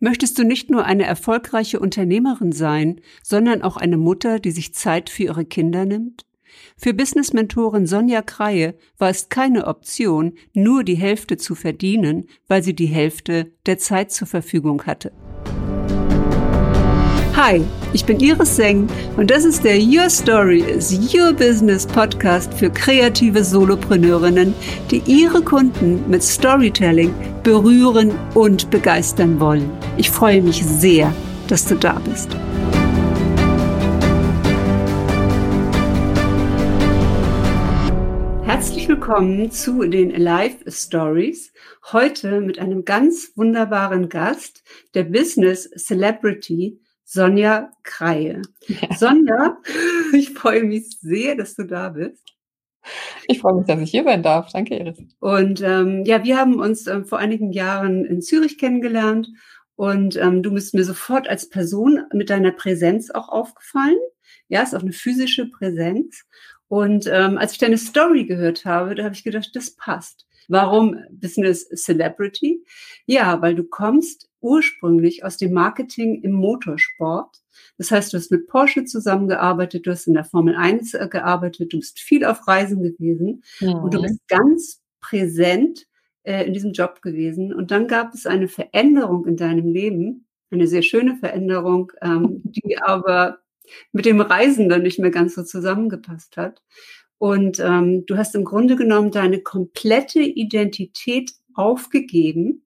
Möchtest du nicht nur eine erfolgreiche Unternehmerin sein, sondern auch eine Mutter, die sich Zeit für ihre Kinder nimmt? Für Business-Mentorin Sonja Kreie war es keine Option, nur die Hälfte zu verdienen, weil sie die Hälfte der Zeit zur Verfügung hatte. Hi, ich bin Iris Seng und das ist der Your Story is Your Business Podcast für kreative Solopreneurinnen, die ihre Kunden mit Storytelling berühren und begeistern wollen. Ich freue mich sehr, dass du da bist. Herzlich willkommen zu den Live Stories. Heute mit einem ganz wunderbaren Gast, der Business Celebrity Sonja Kreie. Ja. Sonja, ich freue mich sehr, dass du da bist. Ich freue mich, dass ich hier sein darf. Danke, Iris. Und ähm, ja, wir haben uns ähm, vor einigen Jahren in Zürich kennengelernt und ähm, du bist mir sofort als Person mit deiner Präsenz auch aufgefallen. Ja, ist auch eine physische Präsenz. Und ähm, als ich deine Story gehört habe, da habe ich gedacht, das passt. Warum Business Celebrity? Ja, weil du kommst ursprünglich aus dem Marketing im Motorsport. Das heißt, du hast mit Porsche zusammengearbeitet, du hast in der Formel 1 äh, gearbeitet, du bist viel auf Reisen gewesen mhm. und du bist ganz präsent äh, in diesem Job gewesen. Und dann gab es eine Veränderung in deinem Leben, eine sehr schöne Veränderung, ähm, die aber mit dem Reisen dann nicht mehr ganz so zusammengepasst hat. Und ähm, du hast im Grunde genommen deine komplette Identität aufgegeben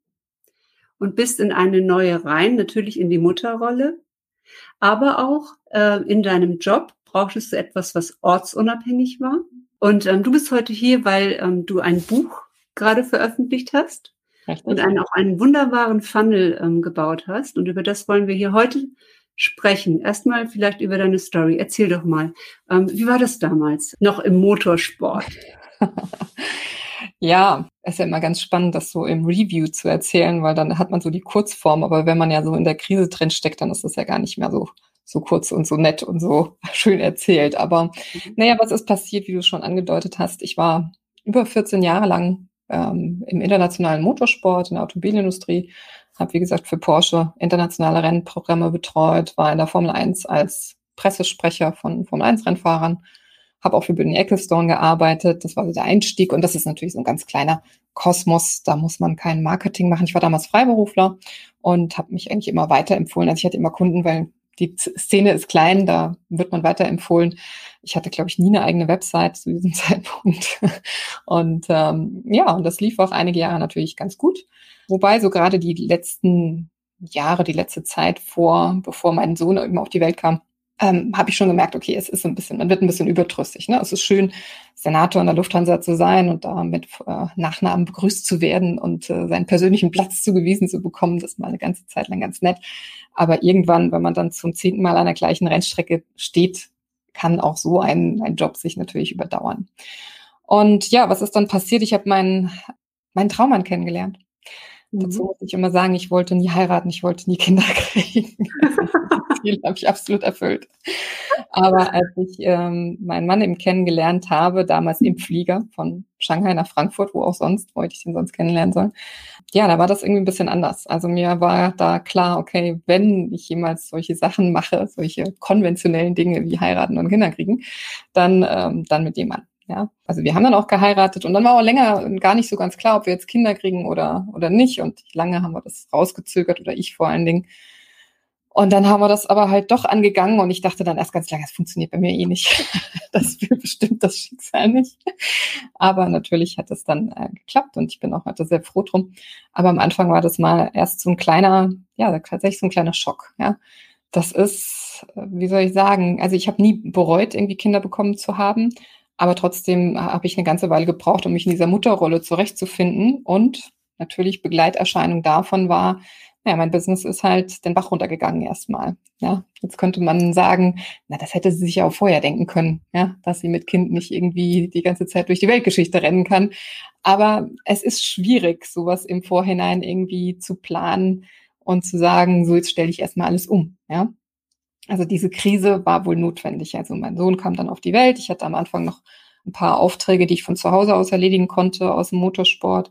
und bist in eine neue rein, natürlich in die Mutterrolle, aber auch äh, in deinem Job brauchtest du etwas, was ortsunabhängig war. Und ähm, du bist heute hier, weil ähm, du ein Buch gerade veröffentlicht hast Richtig. und einen, auch einen wunderbaren Funnel ähm, gebaut hast. Und über das wollen wir hier heute sprechen. Erstmal vielleicht über deine Story. Erzähl doch mal, ähm, wie war das damals noch im Motorsport? Ja, es ist ja immer ganz spannend, das so im Review zu erzählen, weil dann hat man so die Kurzform, aber wenn man ja so in der Krise drin steckt, dann ist das ja gar nicht mehr so so kurz und so nett und so schön erzählt. Aber mhm. naja, was ist passiert, wie du schon angedeutet hast? Ich war über 14 Jahre lang ähm, im internationalen Motorsport, in der Automobilindustrie, habe wie gesagt für Porsche internationale Rennprogramme betreut, war in der Formel 1 als Pressesprecher von Formel 1 Rennfahrern habe auch für Bernie Ecclestone gearbeitet. Das war so der Einstieg und das ist natürlich so ein ganz kleiner Kosmos. Da muss man kein Marketing machen. Ich war damals Freiberufler und habe mich eigentlich immer weiterempfohlen. Also ich hatte immer Kunden, weil die Szene ist klein, da wird man weiterempfohlen. Ich hatte, glaube ich, nie eine eigene Website zu diesem Zeitpunkt. Und ähm, ja, und das lief auch einige Jahre natürlich ganz gut. Wobei so gerade die letzten Jahre, die letzte Zeit vor, bevor mein Sohn eben auf die Welt kam, ähm, habe ich schon gemerkt, okay, es ist ein bisschen, man wird ein bisschen überdrüssig. Ne? Es ist schön, Senator in der Lufthansa zu sein und da mit äh, Nachnamen begrüßt zu werden und äh, seinen persönlichen Platz zugewiesen zu bekommen. Das ist mal eine ganze Zeit lang ganz nett. Aber irgendwann, wenn man dann zum zehnten Mal an der gleichen Rennstrecke steht, kann auch so ein, ein Job sich natürlich überdauern. Und ja, was ist dann passiert? Ich habe meinen, meinen Traummann kennengelernt. Mhm. Dazu muss ich immer sagen, ich wollte nie heiraten, ich wollte nie Kinder kriegen. das Ziel habe ich absolut erfüllt. Aber als ich ähm, meinen Mann eben kennengelernt habe, damals im Flieger von Shanghai nach Frankfurt, wo auch sonst, wollte ich ihn sonst kennenlernen sollen, ja, da war das irgendwie ein bisschen anders. Also mir war da klar, okay, wenn ich jemals solche Sachen mache, solche konventionellen Dinge wie heiraten und Kinder kriegen, dann, ähm, dann mit jemandem. Ja, also wir haben dann auch geheiratet und dann war auch länger gar nicht so ganz klar, ob wir jetzt Kinder kriegen oder, oder nicht. Und lange haben wir das rausgezögert oder ich vor allen Dingen. Und dann haben wir das aber halt doch angegangen und ich dachte dann erst ganz lange, es funktioniert bei mir eh nicht. Das will bestimmt das Schicksal nicht. Aber natürlich hat es dann äh, geklappt und ich bin auch heute sehr froh drum. Aber am Anfang war das mal erst so ein kleiner, ja, tatsächlich so ein kleiner Schock. Ja, das ist, äh, wie soll ich sagen, also ich habe nie bereut, irgendwie Kinder bekommen zu haben. Aber trotzdem habe ich eine ganze Weile gebraucht, um mich in dieser Mutterrolle zurechtzufinden. Und natürlich Begleiterscheinung davon war, ja, mein Business ist halt den Bach runtergegangen erstmal. Ja, jetzt könnte man sagen, na, das hätte sie sich ja auch vorher denken können, ja, dass sie mit Kind nicht irgendwie die ganze Zeit durch die Weltgeschichte rennen kann. Aber es ist schwierig, sowas im Vorhinein irgendwie zu planen und zu sagen, so jetzt stelle ich erstmal alles um, ja. Also diese Krise war wohl notwendig. Also mein Sohn kam dann auf die Welt. Ich hatte am Anfang noch ein paar Aufträge, die ich von zu Hause aus erledigen konnte, aus dem Motorsport.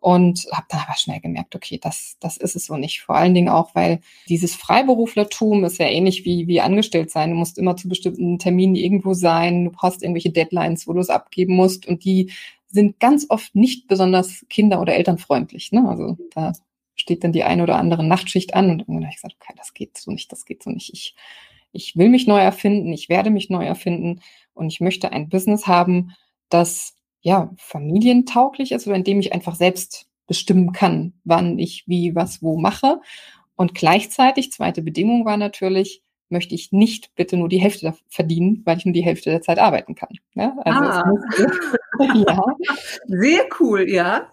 und habe dann aber schnell gemerkt, okay, das, das ist es so nicht. Vor allen Dingen auch, weil dieses Freiberuflertum ist ja ähnlich wie, wie angestellt sein. Du musst immer zu bestimmten Terminen irgendwo sein, du hast irgendwelche Deadlines, wo du es abgeben musst und die sind ganz oft nicht besonders kinder- oder elternfreundlich. Ne? Also da steht dann die eine oder andere Nachtschicht an und dann habe ich gesagt, okay, das geht so nicht, das geht so nicht. Ich, ich will mich neu erfinden, ich werde mich neu erfinden und ich möchte ein Business haben, das ja familientauglich ist oder in dem ich einfach selbst bestimmen kann, wann ich wie was wo mache. Und gleichzeitig, zweite Bedingung war natürlich, möchte ich nicht bitte nur die Hälfte verdienen, weil ich nur die Hälfte der Zeit arbeiten kann. Ja, also ah. ja. Sehr cool, ja.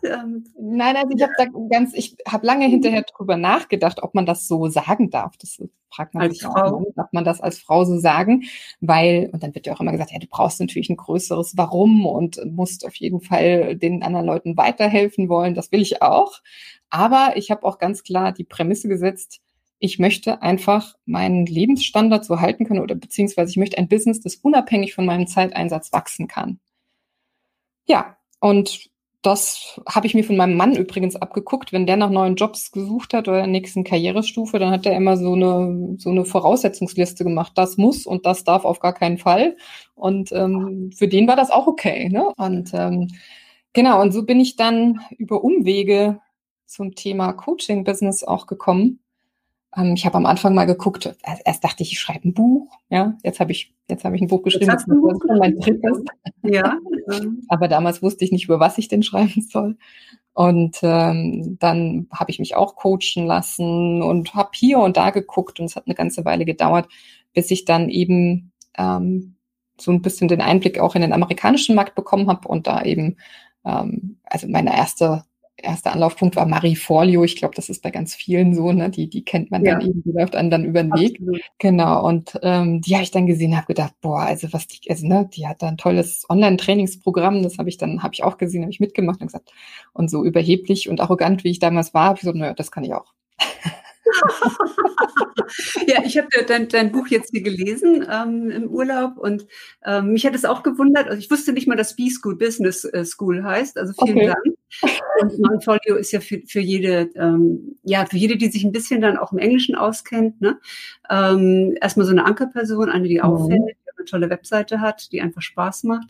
Nein, also ich habe da ganz, ich habe lange hinterher drüber nachgedacht, ob man das so sagen darf. Das fragt man als sich Frau. auch, darf man das als Frau so sagen? Weil, und dann wird ja auch immer gesagt, ja, du brauchst natürlich ein größeres Warum und musst auf jeden Fall den anderen Leuten weiterhelfen wollen. Das will ich auch. Aber ich habe auch ganz klar die Prämisse gesetzt, ich möchte einfach meinen Lebensstandard so halten können oder beziehungsweise ich möchte ein Business, das unabhängig von meinem Zeiteinsatz wachsen kann. Ja, und das habe ich mir von meinem Mann übrigens abgeguckt. Wenn der nach neuen Jobs gesucht hat oder der nächsten Karrierestufe, dann hat er immer so eine, so eine Voraussetzungsliste gemacht. Das muss und das darf auf gar keinen Fall. Und ähm, für den war das auch okay. Ne? Und ähm, genau, und so bin ich dann über Umwege zum Thema Coaching-Business auch gekommen ähm, ich habe am Anfang mal geguckt, erst dachte ich, ich schreibe ein Buch. Ja, jetzt habe ich, jetzt habe ich ein Buch geschrieben. Das ist mein drittes. Ja. Aber damals wusste ich nicht, über was ich denn schreiben soll. Und ähm, dann habe ich mich auch coachen lassen und habe hier und da geguckt und es hat eine ganze Weile gedauert, bis ich dann eben ähm, so ein bisschen den Einblick auch in den amerikanischen Markt bekommen habe und da eben, ähm, also meine erste erster Anlaufpunkt war Marie Forleo. Ich glaube, das ist bei ganz vielen so, ne? Die, die kennt man ja. dann eben, die läuft einem dann über den Weg. Genau. Und ähm, die habe ich dann gesehen, habe gedacht, boah, also was die, also ne, die hat da ein tolles Online-Trainingsprogramm, das habe ich dann, habe ich auch gesehen, habe ich mitgemacht und gesagt, und so überheblich und arrogant, wie ich damals war, habe ich so, naja, das kann ich auch. ja, ich habe dein, dein Buch jetzt hier gelesen ähm, im Urlaub und ähm, mich hat es auch gewundert. Also ich wusste nicht mal, dass B-School Business äh, School heißt. Also vielen okay. Dank. Und Manfolio ist ja für, für jede, ähm, ja, für jede, die sich ein bisschen dann auch im Englischen auskennt, ne? Ähm, erstmal so eine Ankerperson, eine, die mhm. auffällt, die eine tolle Webseite hat, die einfach Spaß macht.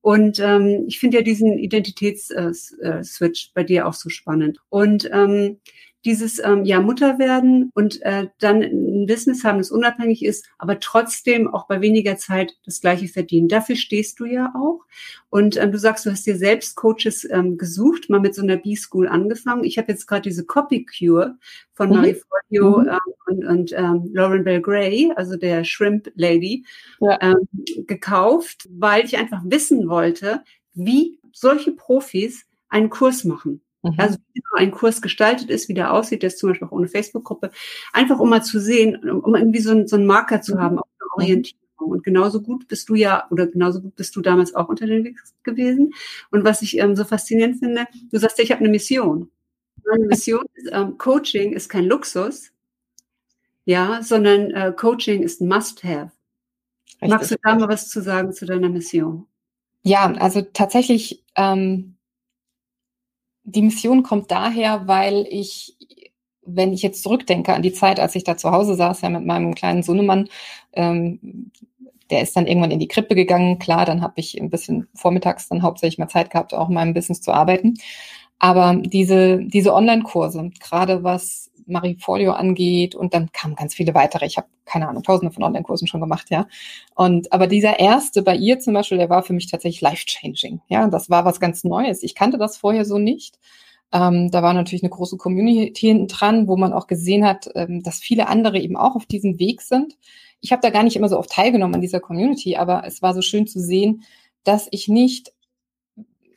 Und ähm, ich finde ja diesen Identitätsswitch äh, äh bei dir auch so spannend. Und ähm, dieses ähm, ja Mutter werden und äh, dann ein Business haben, das unabhängig ist, aber trotzdem auch bei weniger Zeit das gleiche verdienen. Dafür stehst du ja auch. Und ähm, du sagst, du hast dir selbst Coaches ähm, gesucht, mal mit so einer B-School angefangen. Ich habe jetzt gerade diese Copy Cure von mhm. Marie Forleo mhm. ähm, und, und ähm, Lauren Bell Gray, also der Shrimp Lady, ja. ähm, gekauft, weil ich einfach wissen wollte, wie solche Profis einen Kurs machen. Mhm. Also wie ein Kurs gestaltet ist, wie der aussieht, der ist zum Beispiel auch ohne Facebook-Gruppe, einfach um mal zu sehen, um irgendwie so, ein, so einen Marker zu mhm. haben, auch eine Orientierung. Und genauso gut bist du ja, oder genauso gut bist du damals auch unterwegs gewesen. Und was ich ähm, so faszinierend finde, du sagst ja, ich habe eine Mission. Meine Mission ist, ähm, Coaching ist kein Luxus, ja, sondern äh, Coaching ist ein Must-Have. Magst du da mal was zu sagen zu deiner Mission? Ja, also tatsächlich ähm, die Mission kommt daher, weil ich, wenn ich jetzt zurückdenke an die Zeit, als ich da zu Hause saß, ja mit meinem kleinen Sohnemann, ähm, der ist dann irgendwann in die Krippe gegangen. Klar, dann habe ich ein bisschen vormittags dann hauptsächlich mal Zeit gehabt, auch in meinem Business zu arbeiten. Aber diese, diese Online-Kurse, gerade was Marie Folio angeht und dann kamen ganz viele weitere. Ich habe keine Ahnung, tausende von Online-Kursen schon gemacht, ja. Und aber dieser erste bei ihr zum Beispiel, der war für mich tatsächlich life-changing. Ja, das war was ganz Neues. Ich kannte das vorher so nicht. Ähm, da war natürlich eine große Community hinten dran, wo man auch gesehen hat, ähm, dass viele andere eben auch auf diesem Weg sind. Ich habe da gar nicht immer so oft teilgenommen an dieser Community, aber es war so schön zu sehen, dass ich nicht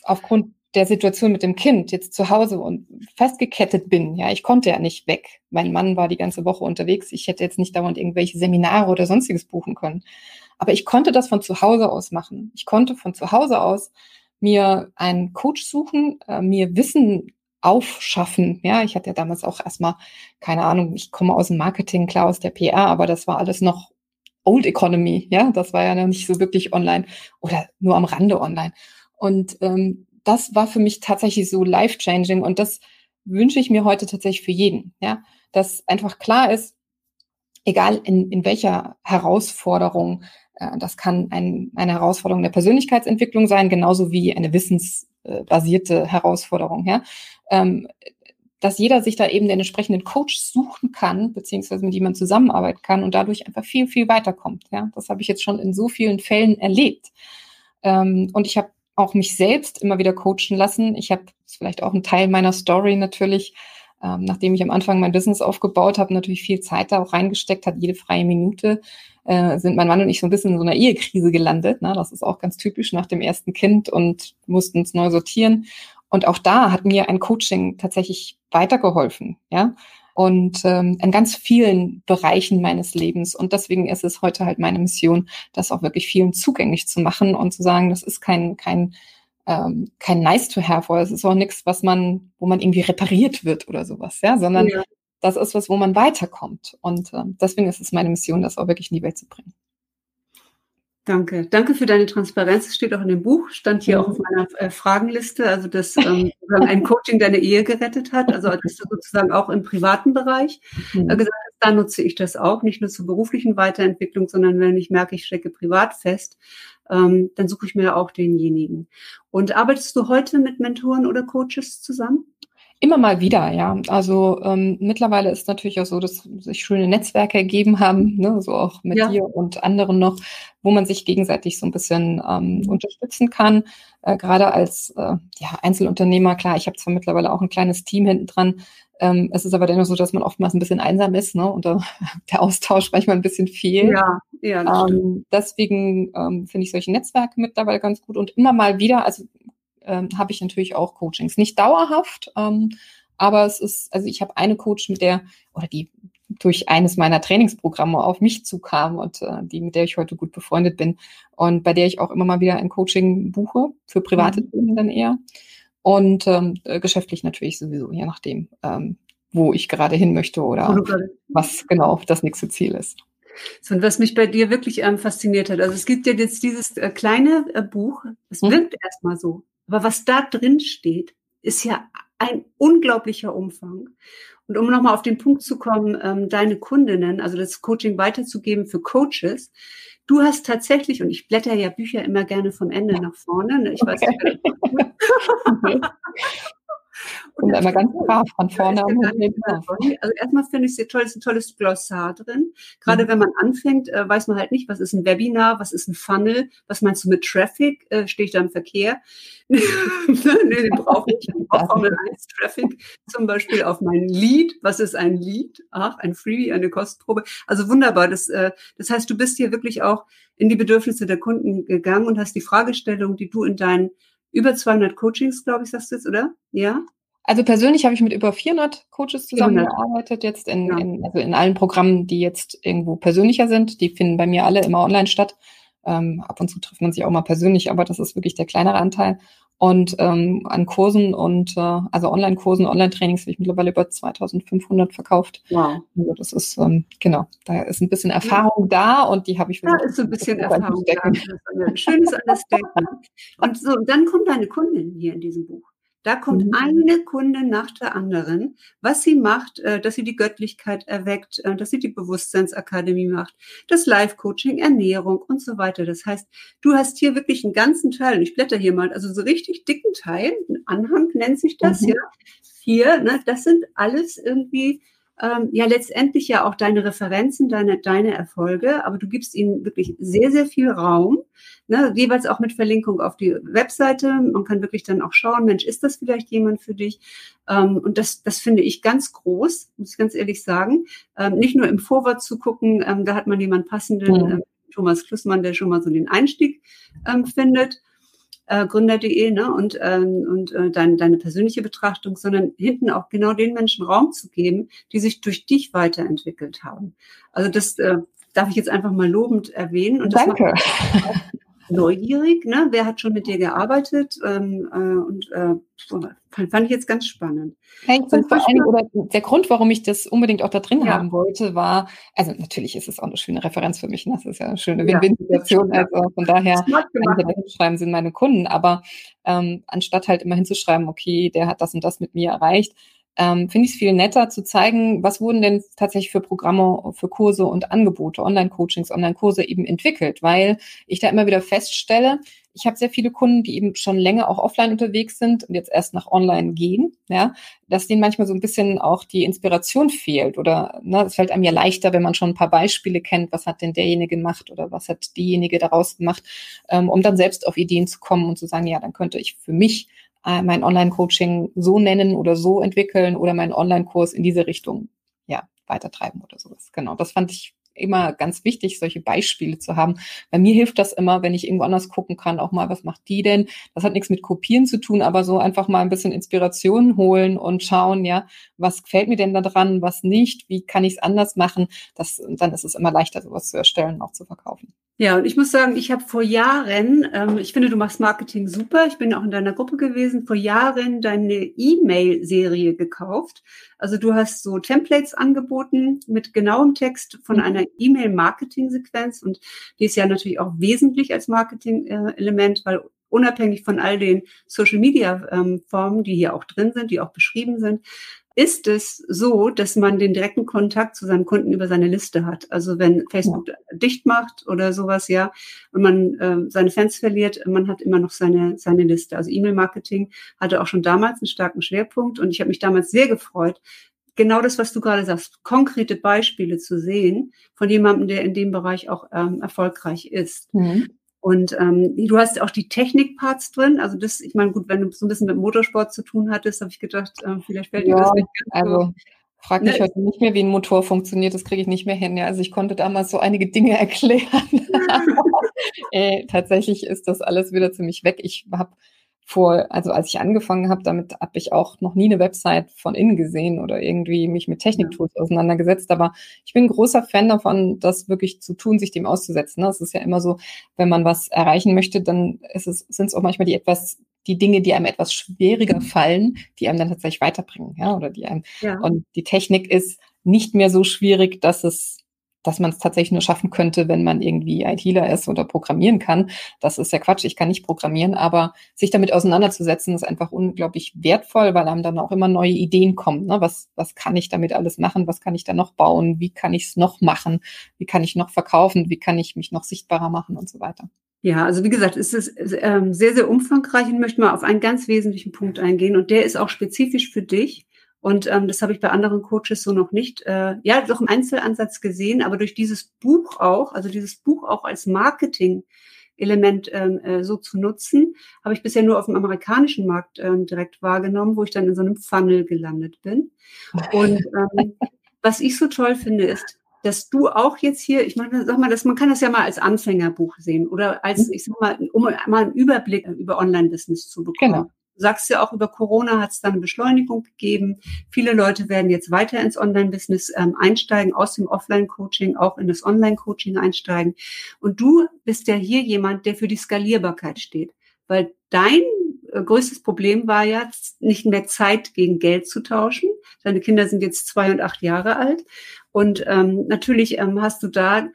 aufgrund der Situation mit dem Kind jetzt zu Hause und festgekettet bin. Ja, ich konnte ja nicht weg. Mein Mann war die ganze Woche unterwegs. Ich hätte jetzt nicht dauernd irgendwelche Seminare oder sonstiges buchen können. Aber ich konnte das von zu Hause aus machen. Ich konnte von zu Hause aus mir einen Coach suchen, äh, mir Wissen aufschaffen. Ja, ich hatte ja damals auch erstmal, keine Ahnung, ich komme aus dem Marketing, klar aus der PR, aber das war alles noch Old Economy. Ja, das war ja noch nicht so wirklich online oder nur am Rande online. Und ähm, das war für mich tatsächlich so life-changing und das wünsche ich mir heute tatsächlich für jeden, ja, dass einfach klar ist, egal in, in welcher Herausforderung, äh, das kann ein, eine Herausforderung der Persönlichkeitsentwicklung sein, genauso wie eine wissensbasierte Herausforderung, ja, ähm, dass jeder sich da eben den entsprechenden Coach suchen kann, beziehungsweise mit jemandem zusammenarbeiten kann und dadurch einfach viel, viel weiterkommt. Ja, das habe ich jetzt schon in so vielen Fällen erlebt. Ähm, und ich habe auch mich selbst immer wieder coachen lassen. Ich habe, vielleicht auch ein Teil meiner Story natürlich, ähm, nachdem ich am Anfang mein Business aufgebaut habe, natürlich viel Zeit da auch reingesteckt hat, jede freie Minute, äh, sind mein Mann und ich so ein bisschen in so einer Ehekrise gelandet. Ne? Das ist auch ganz typisch nach dem ersten Kind und mussten uns neu sortieren. Und auch da hat mir ein Coaching tatsächlich weitergeholfen, ja. Und ähm, in ganz vielen Bereichen meines Lebens. Und deswegen ist es heute halt meine Mission, das auch wirklich vielen zugänglich zu machen und zu sagen, das ist kein, kein, ähm, kein nice to have, oder es ist auch nichts, was man, wo man irgendwie repariert wird oder sowas, ja, sondern ja. das ist was, wo man weiterkommt. Und ähm, deswegen ist es meine Mission, das auch wirklich in die Welt zu bringen. Danke. Danke für deine Transparenz. Es steht auch in dem Buch, stand hier mhm. auch auf meiner äh, Fragenliste, also dass ähm, ein Coaching deine Ehe gerettet hat, also dass du sozusagen auch im privaten Bereich mhm. äh, gesagt hast, da nutze ich das auch, nicht nur zur beruflichen Weiterentwicklung, sondern wenn ich merke, ich stecke privat fest, ähm, dann suche ich mir auch denjenigen. Und arbeitest du heute mit Mentoren oder Coaches zusammen? Immer mal wieder, ja. Also ähm, mittlerweile ist natürlich auch so, dass sich schöne Netzwerke ergeben haben, ne, so auch mit ja. dir und anderen noch, wo man sich gegenseitig so ein bisschen ähm, mhm. unterstützen kann. Äh, Gerade als äh, ja, Einzelunternehmer, klar, ich habe zwar mittlerweile auch ein kleines Team hinten dran. Ähm, es ist aber dennoch so, dass man oftmals ein bisschen einsam ist, ne? Und äh, der Austausch manchmal ein bisschen fehlt. Ja, ja. Ähm, deswegen ähm, finde ich solche Netzwerke mittlerweile ganz gut und immer mal wieder, also ähm, habe ich natürlich auch Coachings. Nicht dauerhaft, ähm, aber es ist, also ich habe eine Coach, mit der, oder die durch eines meiner Trainingsprogramme auf mich zukam und äh, die, mit der ich heute gut befreundet bin und bei der ich auch immer mal wieder ein Coaching buche, für private mhm. Themen dann eher. Und ähm, äh, geschäftlich natürlich sowieso, je nachdem, ähm, wo ich gerade hin möchte oder was genau das nächste Ziel ist. So, und was mich bei dir wirklich ähm, fasziniert hat, also es gibt ja jetzt dieses äh, kleine äh, Buch, es hm. wirkt erstmal so, aber was da drin steht, ist ja ein unglaublicher Umfang. Und um nochmal auf den Punkt zu kommen, ähm, deine Kundinnen, also das Coaching weiterzugeben für Coaches, du hast tatsächlich, und ich blätter ja Bücher immer gerne vom Ende nach vorne, ne? ich weiß okay. nicht, Und einmal ganz brav von vorne und Also erstmal finde ich es toll, es ist ein tolles Glossar drin. Gerade mhm. wenn man anfängt, äh, weiß man halt nicht, was ist ein Webinar, was ist ein Funnel, was meinst du mit Traffic? Äh, Stehe ich da im Verkehr? nee, den brauche ich. Ich brauche Formel 1 Traffic zum Beispiel auf mein Lead. Was ist ein Lead? Ach, ein Freebie, eine Kostprobe. Also wunderbar. Das, äh, das heißt, du bist hier wirklich auch in die Bedürfnisse der Kunden gegangen und hast die Fragestellung, die du in deinen über 200 Coachings, glaube ich, sagst du jetzt, oder? Ja? Also persönlich habe ich mit über 400 Coaches zusammengearbeitet, jetzt in, ja. in, also in allen Programmen, die jetzt irgendwo persönlicher sind. Die finden bei mir alle immer online statt. Ähm, ab und zu trifft man sich auch mal persönlich, aber das ist wirklich der kleinere Anteil. Und ähm, an Kursen und äh, also Online-Kursen, Online-Trainings habe ich mittlerweile über 2500 verkauft. Wow. Also das ist, ähm, genau, da ist ein bisschen Erfahrung da und die habe ich versucht. Da ist so ein bisschen Erfahrung da. Ein schönes Understatement. Und so, und dann kommt deine Kundin hier in diesem Buch. Da kommt mhm. eine Kunde nach der anderen, was sie macht, äh, dass sie die Göttlichkeit erweckt, äh, dass sie die Bewusstseinsakademie macht, das Live-Coaching, Ernährung und so weiter. Das heißt, du hast hier wirklich einen ganzen Teil, und ich blätter hier mal, also so richtig dicken Teil, ein Anhang nennt sich das, mhm. ja. Hier, ne, das sind alles irgendwie ähm, ja letztendlich ja auch deine Referenzen, deine, deine Erfolge, aber du gibst ihnen wirklich sehr, sehr viel Raum, ne, jeweils auch mit Verlinkung auf die Webseite. Man kann wirklich dann auch schauen, Mensch, ist das vielleicht jemand für dich? Ähm, und das, das finde ich ganz groß, muss ich ganz ehrlich sagen. Ähm, nicht nur im Vorwort zu gucken, ähm, da hat man jemanden passenden, mhm. Thomas Klussmann, der schon mal so den Einstieg ähm, findet äh, gründer.de ne? und, ähm, und äh, dein, deine persönliche Betrachtung, sondern hinten auch genau den Menschen Raum zu geben, die sich durch dich weiterentwickelt haben. Also das äh, darf ich jetzt einfach mal lobend erwähnen. Und Danke. Neugierig, ne? Wer hat schon mit dir gearbeitet? Ähm, äh, und äh, fand, fand ich jetzt ganz spannend. Ja, ich vor allem, oder der Grund, warum ich das unbedingt auch da drin ja. haben wollte, war, also natürlich ist es auch eine schöne Referenz für mich, ne? das ist ja eine schöne Win-Win-Situation, ja. also von daher, schreiben sind meine Kunden, aber ähm, anstatt halt immer hinzuschreiben, okay, der hat das und das mit mir erreicht, ähm, finde ich es viel netter zu zeigen, was wurden denn tatsächlich für Programme, für Kurse und Angebote, Online-Coachings, Online-Kurse eben entwickelt, weil ich da immer wieder feststelle, ich habe sehr viele Kunden, die eben schon länger auch offline unterwegs sind und jetzt erst nach online gehen, ja, dass denen manchmal so ein bisschen auch die Inspiration fehlt oder ne, es fällt einem ja leichter, wenn man schon ein paar Beispiele kennt, was hat denn derjenige gemacht oder was hat diejenige daraus gemacht, ähm, um dann selbst auf Ideen zu kommen und zu sagen, ja, dann könnte ich für mich äh, mein Online-Coaching so nennen oder so entwickeln oder meinen Online-Kurs in diese Richtung ja weitertreiben oder sowas. Genau, das fand ich immer ganz wichtig, solche Beispiele zu haben. Bei mir hilft das immer, wenn ich irgendwo anders gucken kann, auch mal, was macht die denn? Das hat nichts mit Kopieren zu tun, aber so einfach mal ein bisschen Inspiration holen und schauen, ja, was gefällt mir denn da dran, was nicht, wie kann ich es anders machen? Das, dann ist es immer leichter, sowas zu erstellen und auch zu verkaufen. Ja, und ich muss sagen, ich habe vor Jahren, ähm, ich finde, du machst Marketing super. Ich bin auch in deiner Gruppe gewesen, vor Jahren deine E-Mail-Serie gekauft. Also du hast so Templates angeboten mit genauem Text von mhm. einer E-Mail-Marketing-Sequenz und die ist ja natürlich auch wesentlich als Marketing-Element, weil unabhängig von all den Social-Media-Formen, ähm, die hier auch drin sind, die auch beschrieben sind, ist es so, dass man den direkten Kontakt zu seinem Kunden über seine Liste hat. Also wenn Facebook ja. dicht macht oder sowas, ja, und man äh, seine Fans verliert, man hat immer noch seine, seine Liste. Also E-Mail-Marketing hatte auch schon damals einen starken Schwerpunkt und ich habe mich damals sehr gefreut, genau das, was du gerade sagst, konkrete Beispiele zu sehen von jemandem, der in dem Bereich auch ähm, erfolgreich ist. Mhm. Und ähm, du hast auch die Technikparts drin. Also das, ich meine, gut, wenn du so ein bisschen mit Motorsport zu tun hattest, habe ich gedacht, äh, vielleicht fällt dir ja, das nicht ganz also. So. Frag mich ne? heute nicht mehr, wie ein Motor funktioniert, das kriege ich nicht mehr hin. Ja, also ich konnte damals so einige Dinge erklären. äh, tatsächlich ist das alles wieder ziemlich weg. Ich habe vor, also als ich angefangen habe, damit habe ich auch noch nie eine Website von innen gesehen oder irgendwie mich mit Techniktools auseinandergesetzt. Aber ich bin ein großer Fan davon, das wirklich zu tun, sich dem auszusetzen. Es ist ja immer so, wenn man was erreichen möchte, dann ist es, sind es auch manchmal die etwas die Dinge, die einem etwas schwieriger fallen, die einem dann tatsächlich weiterbringen, ja, oder die einem. Ja. Und die Technik ist nicht mehr so schwierig, dass es dass man es tatsächlich nur schaffen könnte, wenn man irgendwie ITler ist oder programmieren kann. Das ist ja Quatsch, ich kann nicht programmieren, aber sich damit auseinanderzusetzen, ist einfach unglaublich wertvoll, weil einem dann auch immer neue Ideen kommen. Ne? Was, was kann ich damit alles machen? Was kann ich da noch bauen? Wie kann ich es noch machen? Wie kann ich noch verkaufen? Wie kann ich mich noch sichtbarer machen und so weiter? Ja, also wie gesagt, es ist ähm, sehr, sehr umfangreich und möchte mal auf einen ganz wesentlichen Punkt eingehen und der ist auch spezifisch für dich. Und ähm, das habe ich bei anderen Coaches so noch nicht, äh, ja, doch im Einzelansatz gesehen, aber durch dieses Buch auch, also dieses Buch auch als Marketing Element ähm, äh, so zu nutzen, habe ich bisher nur auf dem amerikanischen Markt ähm, direkt wahrgenommen, wo ich dann in so einem Funnel gelandet bin. Und ähm, was ich so toll finde, ist, dass du auch jetzt hier, ich meine, sag mal, dass man kann das ja mal als Anfängerbuch sehen oder als, mhm. ich sag mal, um mal einen Überblick über Online-Business zu bekommen. Genau. Du sagst ja auch, über Corona hat es dann eine Beschleunigung gegeben. Viele Leute werden jetzt weiter ins Online-Business ähm, einsteigen, aus dem Offline-Coaching auch in das Online-Coaching einsteigen. Und du bist ja hier jemand, der für die Skalierbarkeit steht. Weil dein äh, größtes Problem war ja, nicht mehr Zeit gegen Geld zu tauschen. Deine Kinder sind jetzt zwei und acht Jahre alt. Und ähm, natürlich ähm, hast du da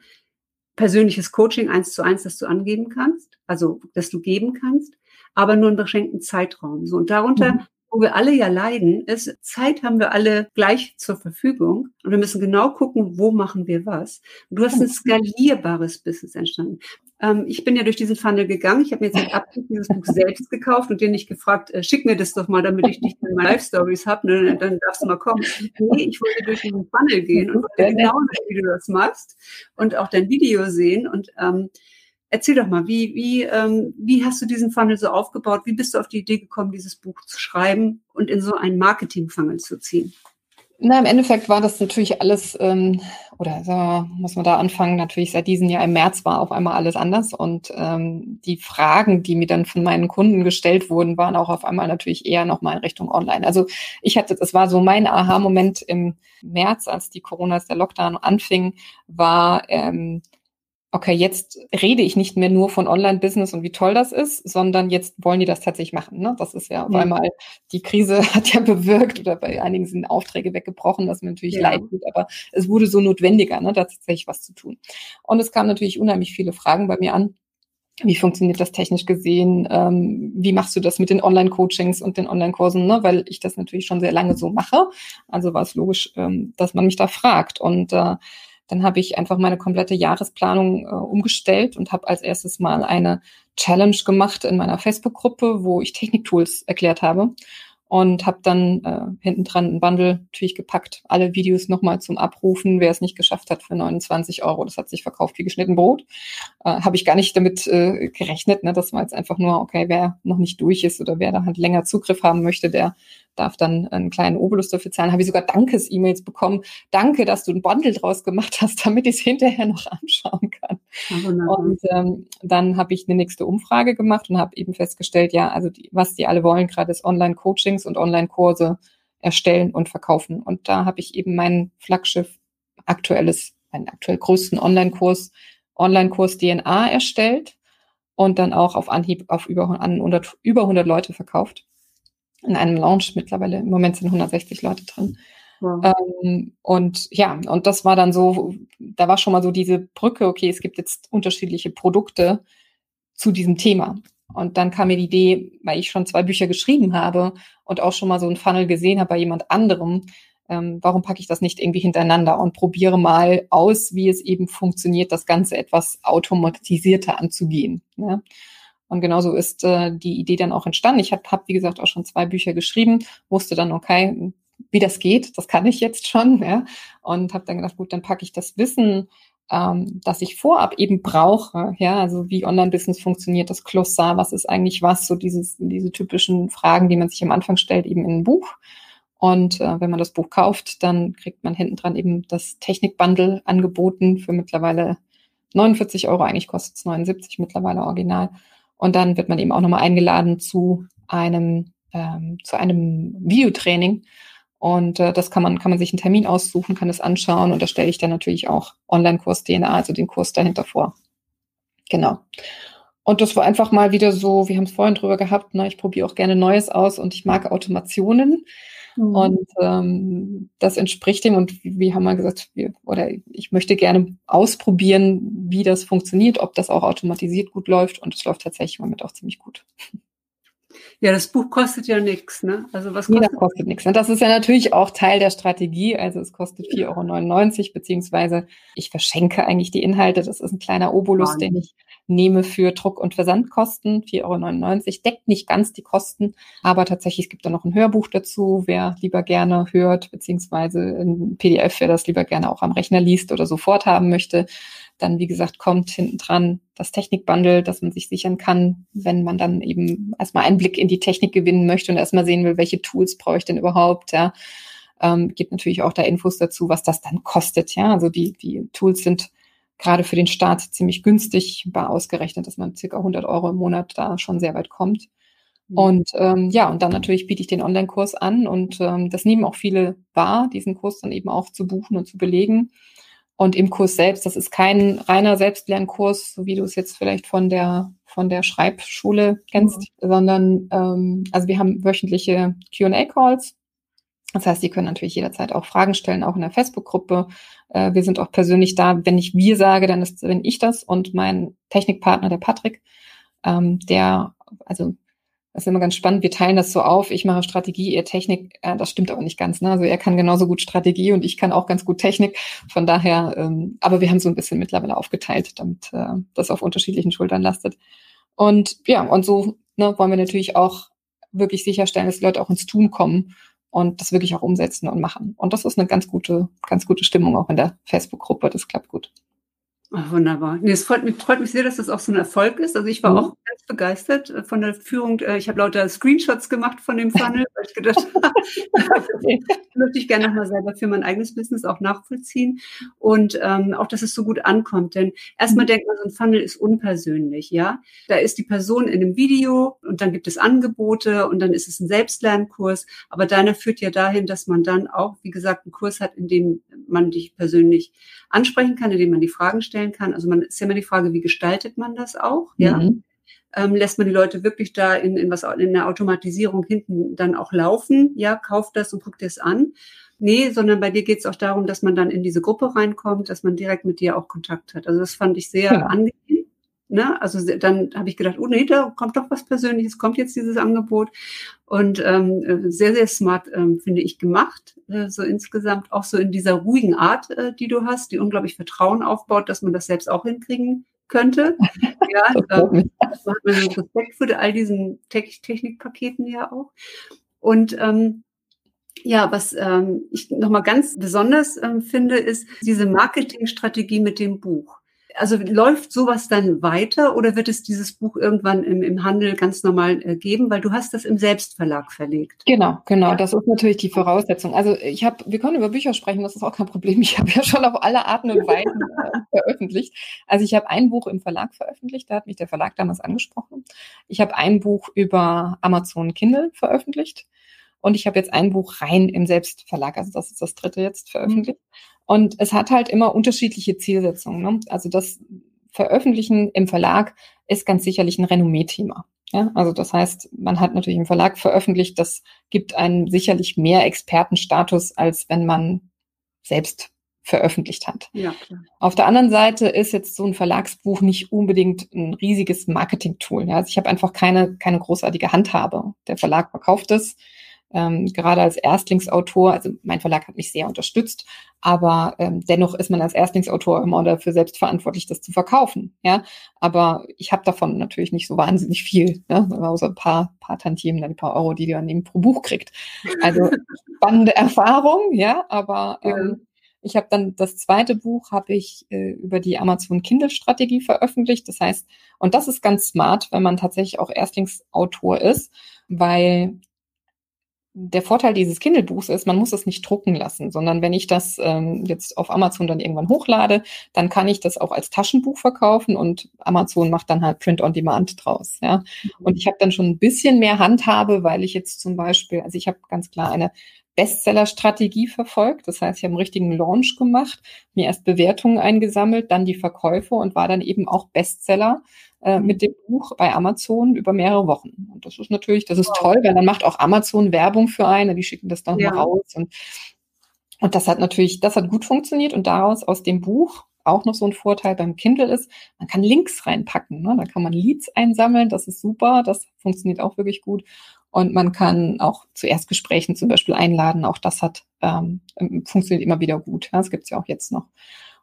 persönliches Coaching eins zu eins, das du angeben kannst, also das du geben kannst aber nur einen beschränkten Zeitraum. So, und darunter, mhm. wo wir alle ja leiden, ist, Zeit haben wir alle gleich zur Verfügung und wir müssen genau gucken, wo machen wir was. Und du hast ein skalierbares Business entstanden. Ähm, ich bin ja durch diesen Funnel gegangen. Ich habe mir jetzt ab dieses Buch selbst gekauft und dir nicht gefragt, äh, schick mir das doch mal, damit ich dich in meinen Live-Stories habe, ne, dann darfst du mal kommen. Nee, ich wollte durch diesen Funnel gehen und wollte genau sehen, wie du das machst und auch dein Video sehen und ähm, Erzähl doch mal, wie, wie, ähm, wie hast du diesen Funnel so aufgebaut? Wie bist du auf die Idee gekommen, dieses Buch zu schreiben und in so einen Marketing-Funnel zu ziehen? Na, im Endeffekt war das natürlich alles, ähm, oder mal, muss man da anfangen, natürlich seit diesem Jahr im März war auf einmal alles anders und ähm, die Fragen, die mir dann von meinen Kunden gestellt wurden, waren auch auf einmal natürlich eher nochmal in Richtung Online. Also ich hatte, das war so mein Aha-Moment im März, als die Corona, als der Lockdown anfing, war, ähm, okay, jetzt rede ich nicht mehr nur von Online-Business und wie toll das ist, sondern jetzt wollen die das tatsächlich machen. Ne? Das ist ja auf einmal, die Krise hat ja bewirkt oder bei einigen sind Aufträge weggebrochen, was mir natürlich ja. leid tut, aber es wurde so notwendiger, ne, da tatsächlich was zu tun. Und es kamen natürlich unheimlich viele Fragen bei mir an. Wie funktioniert das technisch gesehen? Ähm, wie machst du das mit den Online-Coachings und den Online-Kursen? Ne? Weil ich das natürlich schon sehr lange so mache. Also war es logisch, ähm, dass man mich da fragt. Und äh, dann habe ich einfach meine komplette Jahresplanung äh, umgestellt und habe als erstes mal eine Challenge gemacht in meiner Facebook-Gruppe, wo ich Techniktools erklärt habe und habe dann äh, hinten dran ein Bundle natürlich gepackt, alle Videos nochmal zum Abrufen, wer es nicht geschafft hat für 29 Euro. Das hat sich verkauft wie geschnitten Brot. Äh, habe ich gar nicht damit äh, gerechnet. Ne? Das war jetzt einfach nur, okay, wer noch nicht durch ist oder wer da halt länger Zugriff haben möchte, der darf dann einen kleinen Obolus dafür zahlen. Habe ich sogar Dankes-E-Mails bekommen. Danke, dass du ein Bundle draus gemacht hast, damit ich es hinterher noch anschauen kann. und ähm, dann habe ich eine nächste Umfrage gemacht und habe eben festgestellt, ja, also die, was die alle wollen gerade ist Online-Coachings und Online-Kurse erstellen und verkaufen. Und da habe ich eben mein Flaggschiff aktuelles, meinen aktuell größten Online-Kurs, Online-Kurs DNA erstellt und dann auch auf Anhieb auf über, an 100, über 100 Leute verkauft in einem Lounge mittlerweile. Im Moment sind 160 Leute drin. Wow. Ähm, und ja, und das war dann so, da war schon mal so diese Brücke, okay, es gibt jetzt unterschiedliche Produkte zu diesem Thema. Und dann kam mir die Idee, weil ich schon zwei Bücher geschrieben habe und auch schon mal so ein Funnel gesehen habe bei jemand anderem, ähm, warum packe ich das nicht irgendwie hintereinander und probiere mal aus, wie es eben funktioniert, das Ganze etwas automatisierter anzugehen. Ne? Und genauso ist äh, die Idee dann auch entstanden. Ich habe, hab, wie gesagt, auch schon zwei Bücher geschrieben, wusste dann, okay, wie das geht, das kann ich jetzt schon, ja. Und habe dann gedacht, gut, dann packe ich das Wissen, ähm, das ich vorab eben brauche, ja, also wie Online-Business funktioniert, das Glossar, was ist eigentlich was, so dieses, diese typischen Fragen, die man sich am Anfang stellt, eben in ein Buch. Und äh, wenn man das Buch kauft, dann kriegt man hinten dran eben das Technik-Bundle angeboten für mittlerweile 49 Euro, eigentlich kostet es 79 mittlerweile original. Und dann wird man eben auch nochmal eingeladen zu einem, ähm, zu einem Videotraining. Und äh, das kann man, kann man sich einen Termin aussuchen, kann es anschauen und da stelle ich dann natürlich auch Online-Kurs DNA, also den Kurs dahinter vor. Genau. Und das war einfach mal wieder so, wir haben es vorhin drüber gehabt, ne, ich probiere auch gerne Neues aus und ich mag Automationen. Mhm. Und ähm, das entspricht dem. Und wie haben wir gesagt, wir, oder ich möchte gerne ausprobieren, wie das funktioniert, ob das auch automatisiert gut läuft. Und es läuft tatsächlich im Moment auch ziemlich gut. Ja, das Buch kostet ja nichts, ne? Also was kostet? Jeder kostet nichts. Und das ist ja natürlich auch Teil der Strategie. Also es kostet 4,99 Euro, beziehungsweise ich verschenke eigentlich die Inhalte. Das ist ein kleiner Obolus, Mann. den ich nehme für Druck- und Versandkosten, 4,99 Euro, deckt nicht ganz die Kosten, aber tatsächlich es gibt da noch ein Hörbuch dazu, wer lieber gerne hört, beziehungsweise ein PDF, wer das lieber gerne auch am Rechner liest oder sofort haben möchte. Dann, wie gesagt, kommt hinten dran das Technikbundle, dass man sich sichern kann, wenn man dann eben erstmal einen Blick in die Technik gewinnen möchte und erstmal sehen will, welche Tools brauche ich denn überhaupt, ja. Ähm, gibt natürlich auch da Infos dazu, was das dann kostet, ja. Also die, die Tools sind gerade für den Start ziemlich günstig, war ausgerechnet, dass man circa 100 Euro im Monat da schon sehr weit kommt. Mhm. Und ähm, ja, und dann natürlich biete ich den Online-Kurs an und ähm, das nehmen auch viele wahr, diesen Kurs dann eben auch zu buchen und zu belegen. Und im Kurs selbst, das ist kein reiner Selbstlernkurs, so wie du es jetzt vielleicht von der von der Schreibschule kennst, mhm. sondern ähm, also wir haben wöchentliche Q&A-Calls, das heißt, Sie können natürlich jederzeit auch Fragen stellen, auch in der Facebook-Gruppe. Äh, wir sind auch persönlich da. Wenn ich wir sage, dann ist, wenn ich das und mein Technikpartner, der Patrick, ähm, der, also das ist immer ganz spannend, wir teilen das so auf, ich mache Strategie, ihr Technik, äh, das stimmt aber nicht ganz. Ne? Also er kann genauso gut Strategie und ich kann auch ganz gut Technik. Von daher, ähm, aber wir haben so ein bisschen mittlerweile aufgeteilt, damit äh, das auf unterschiedlichen Schultern lastet. Und ja, und so ne, wollen wir natürlich auch wirklich sicherstellen, dass die Leute auch ins Tun kommen und das wirklich auch umsetzen und machen. Und das ist eine ganz gute, ganz gute Stimmung auch in der Facebook-Gruppe. Das klappt gut. Oh, wunderbar. Nee, es freut mich, freut mich sehr, dass das auch so ein Erfolg ist. Also ich war mhm. auch ganz begeistert äh, von der Führung. Äh, ich habe lauter Screenshots gemacht von dem Funnel, weil ich gedacht habe, möchte ich gerne nochmal selber für mein eigenes Business auch nachvollziehen. Und ähm, auch, dass es so gut ankommt. Denn erstmal mhm. denkt man, so ein Funnel ist unpersönlich, ja. Da ist die Person in einem Video und dann gibt es Angebote und dann ist es ein Selbstlernkurs. Aber deiner führt ja dahin, dass man dann auch, wie gesagt, einen Kurs hat, in dem man dich persönlich ansprechen kann, in dem man die Fragen stellt stellen kann. Also man ist ja immer die Frage, wie gestaltet man das auch? Ja. Mhm. Ähm, lässt man die Leute wirklich da in, in was in der Automatisierung hinten dann auch laufen? Ja, kauft das und guckt es an. Nee, sondern bei dir geht es auch darum, dass man dann in diese Gruppe reinkommt, dass man direkt mit dir auch Kontakt hat. Also das fand ich sehr ja. angenehm. Ne? Also dann habe ich gedacht, oh nee, da kommt doch was Persönliches, kommt jetzt dieses Angebot. Und ähm, sehr, sehr smart, ähm, finde ich, gemacht. Äh, so insgesamt auch so in dieser ruhigen Art, äh, die du hast, die unglaublich Vertrauen aufbaut, dass man das selbst auch hinkriegen könnte. Ja, ähm, das macht man so Respekt für all diesen Te Technikpaketen ja auch. Und ähm, ja, was ähm, ich nochmal ganz besonders ähm, finde, ist diese Marketingstrategie mit dem Buch. Also läuft sowas dann weiter oder wird es dieses Buch irgendwann im, im Handel ganz normal äh, geben? Weil du hast das im Selbstverlag verlegt. Genau, genau. Ja. Das ist natürlich die Voraussetzung. Also ich habe, wir können über Bücher sprechen, das ist auch kein Problem. Ich habe ja schon auf alle Arten und Weisen äh, veröffentlicht. Also ich habe ein Buch im Verlag veröffentlicht, da hat mich der Verlag damals angesprochen. Ich habe ein Buch über Amazon Kindle veröffentlicht. Und ich habe jetzt ein Buch rein im Selbstverlag, also das ist das dritte jetzt veröffentlicht. Mhm. Und es hat halt immer unterschiedliche Zielsetzungen. Ne? Also das Veröffentlichen im Verlag ist ganz sicherlich ein Renommee-Thema. Ja, also das heißt, man hat natürlich im Verlag veröffentlicht, das gibt einen sicherlich mehr Expertenstatus, als wenn man selbst veröffentlicht hat. Ja. Auf der anderen Seite ist jetzt so ein Verlagsbuch nicht unbedingt ein riesiges Marketing-Tool. Ja, also ich habe einfach keine, keine großartige Handhabe. Der Verlag verkauft es ähm, gerade als Erstlingsautor, also mein Verlag hat mich sehr unterstützt, aber ähm, dennoch ist man als Erstlingsautor immer dafür selbst verantwortlich, das zu verkaufen. Ja, aber ich habe davon natürlich nicht so wahnsinnig viel, ne? außer ein paar, paar Tantiemen, ein paar Euro, die man eben pro Buch kriegt. Also spannende Erfahrung, ja, aber ähm, ich habe dann das zweite Buch habe ich äh, über die Amazon Kindle Strategie veröffentlicht. Das heißt, und das ist ganz smart, wenn man tatsächlich auch Erstlingsautor ist, weil der Vorteil dieses Kindle-Buchs ist, man muss es nicht drucken lassen, sondern wenn ich das ähm, jetzt auf Amazon dann irgendwann hochlade, dann kann ich das auch als Taschenbuch verkaufen und Amazon macht dann halt Print on Demand draus. Ja, mhm. und ich habe dann schon ein bisschen mehr Handhabe, weil ich jetzt zum Beispiel, also ich habe ganz klar eine Bestseller-Strategie verfolgt. Das heißt, ich habe einen richtigen Launch gemacht, mir erst Bewertungen eingesammelt, dann die Verkäufe und war dann eben auch Bestseller äh, mit dem Buch bei Amazon über mehrere Wochen. Und das ist natürlich, das ist wow. toll, weil dann macht auch Amazon Werbung für einen, die schicken das dann ja. raus. Und, und das hat natürlich, das hat gut funktioniert und daraus aus dem Buch auch noch so ein Vorteil beim Kindle ist, man kann Links reinpacken. Ne? Da kann man Leads einsammeln, das ist super, das funktioniert auch wirklich gut. Und man kann auch zu Erstgesprächen zum Beispiel einladen. Auch das hat ähm, funktioniert immer wieder gut. Ja, das gibt's ja auch jetzt noch.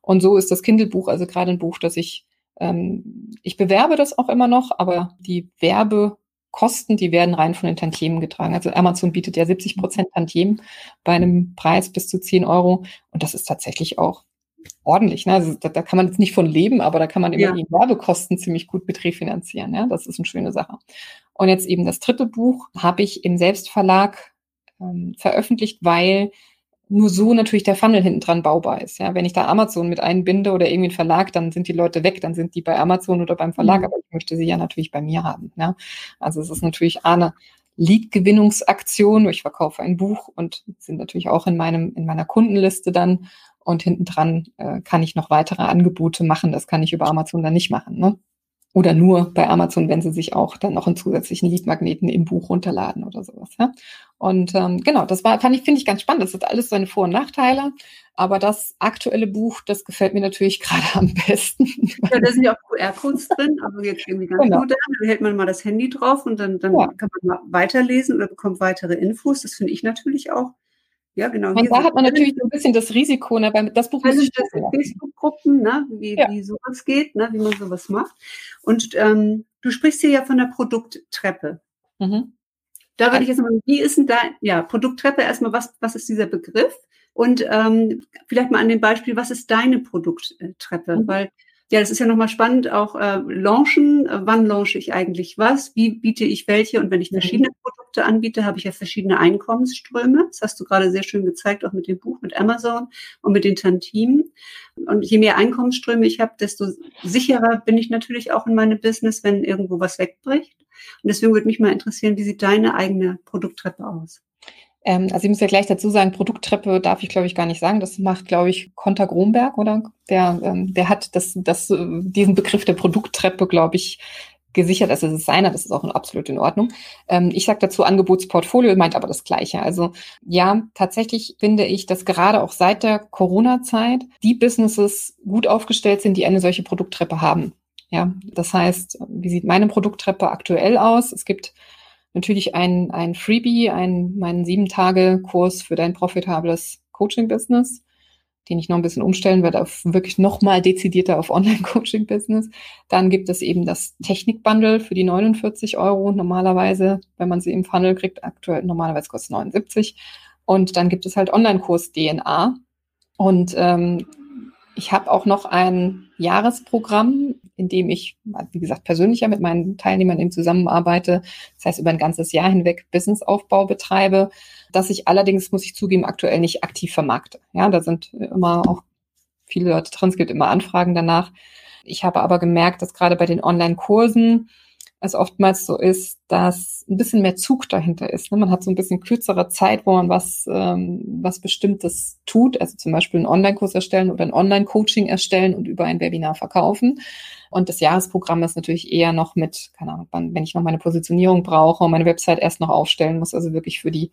Und so ist das Kindle-Buch also gerade ein Buch, das ich ähm, ich bewerbe das auch immer noch, aber die Werbekosten, die werden rein von den Tantiemen getragen. Also Amazon bietet ja 70 Prozent Tantiemen bei einem Preis bis zu 10 Euro. Und das ist tatsächlich auch ordentlich. Ne? Also da, da kann man jetzt nicht von leben, aber da kann man immer ja. die Werbekosten ziemlich gut mit refinanzieren. Ja? Das ist eine schöne Sache. Und jetzt eben das dritte Buch habe ich im Selbstverlag ähm, veröffentlicht, weil nur so natürlich der Funnel hinten dran baubar ist. Ja, wenn ich da Amazon mit einbinde oder irgendwie einen Verlag, dann sind die Leute weg, dann sind die bei Amazon oder beim Verlag, mhm. aber ich möchte sie ja natürlich bei mir haben. Ja, also es ist natürlich eine Lead-Gewinnungsaktion. Ich verkaufe ein Buch und sind natürlich auch in meinem in meiner Kundenliste dann und hinten dran äh, kann ich noch weitere Angebote machen. Das kann ich über Amazon dann nicht machen. Ne? Oder nur bei Amazon, wenn sie sich auch dann noch einen zusätzlichen Leadmagneten im Buch runterladen oder sowas. Ja? Und ähm, genau, das war, fand ich, finde ich ganz spannend. Das hat alles seine Vor- und Nachteile. Aber das aktuelle Buch, das gefällt mir natürlich gerade am besten. Ja, da sind ja auch QR-Codes drin, also jetzt irgendwie ganz genau. modern. Da hält man mal das Handy drauf und dann, dann ja. kann man mal weiterlesen oder bekommt weitere Infos. Das finde ich natürlich auch ja, genau. Und da hat man natürlich so ein bisschen das Risiko, ne, weil das Buch ist Facebook-Gruppen, ne, wie, ja. wie sowas geht, ne, wie man sowas macht. Und ähm, du sprichst hier ja von der Produkttreppe. Mhm. Da würde ich jetzt mal, wie ist denn da, ja, Produkttreppe erstmal, was, was ist dieser Begriff? Und ähm, vielleicht mal an dem Beispiel, was ist deine Produkttreppe? Mhm. Weil ja, das ist ja nochmal spannend, auch äh, launchen. Wann launche ich eigentlich was? Wie biete ich welche? Und wenn ich mhm. verschiedene mhm. Produkte anbiete, habe ich ja verschiedene Einkommensströme. Das hast du gerade sehr schön gezeigt, auch mit dem Buch, mit Amazon und mit den Tantimen. Und je mehr Einkommensströme ich habe, desto sicherer bin ich natürlich auch in meinem Business, wenn irgendwo was wegbricht. Und deswegen würde mich mal interessieren, wie sieht deine eigene Produkttreppe aus? Ähm, also ich muss ja gleich dazu sagen, Produkttreppe darf ich, glaube ich, gar nicht sagen. Das macht, glaube ich, Konter Gromberg, oder? Der, ähm, der hat das, das, äh, diesen Begriff der Produkttreppe, glaube ich, gesichert. Also es ist seiner, das ist auch absolut in Ordnung. Ähm, ich sage dazu Angebotsportfolio, meint aber das Gleiche. Also ja, tatsächlich finde ich, dass gerade auch seit der Corona-Zeit die Businesses gut aufgestellt sind, die eine solche Produkttreppe haben. Ja, das heißt, wie sieht meine Produkttreppe aktuell aus? Es gibt natürlich ein, ein Freebie, ein, meinen sieben Tage Kurs für dein profitables Coaching-Business, den ich noch ein bisschen umstellen werde auf wirklich nochmal dezidierter auf Online-Coaching-Business. Dann gibt es eben das Technik-Bundle für die 49 Euro normalerweise, wenn man sie im Funnel kriegt. Aktuell normalerweise kostet 79. Und dann gibt es halt Online-Kurs DNA. Und ähm, ich habe auch noch ein Jahresprogramm, in dem ich, wie gesagt, persönlicher mit meinen Teilnehmern eben zusammenarbeite. Das heißt, über ein ganzes Jahr hinweg Businessaufbau betreibe, dass ich allerdings, muss ich zugeben, aktuell nicht aktiv vermarkte. Ja, da sind immer auch viele Leute drin, es gibt immer Anfragen danach. Ich habe aber gemerkt, dass gerade bei den Online-Kursen es oftmals so ist, dass ein bisschen mehr Zug dahinter ist. Ne? Man hat so ein bisschen kürzere Zeit, wo man was, ähm, was Bestimmtes tut, also zum Beispiel einen Online-Kurs erstellen oder ein Online-Coaching erstellen und über ein Webinar verkaufen. Und das Jahresprogramm ist natürlich eher noch mit, keine Ahnung, wenn ich noch meine Positionierung brauche und meine Website erst noch aufstellen muss, also wirklich für die,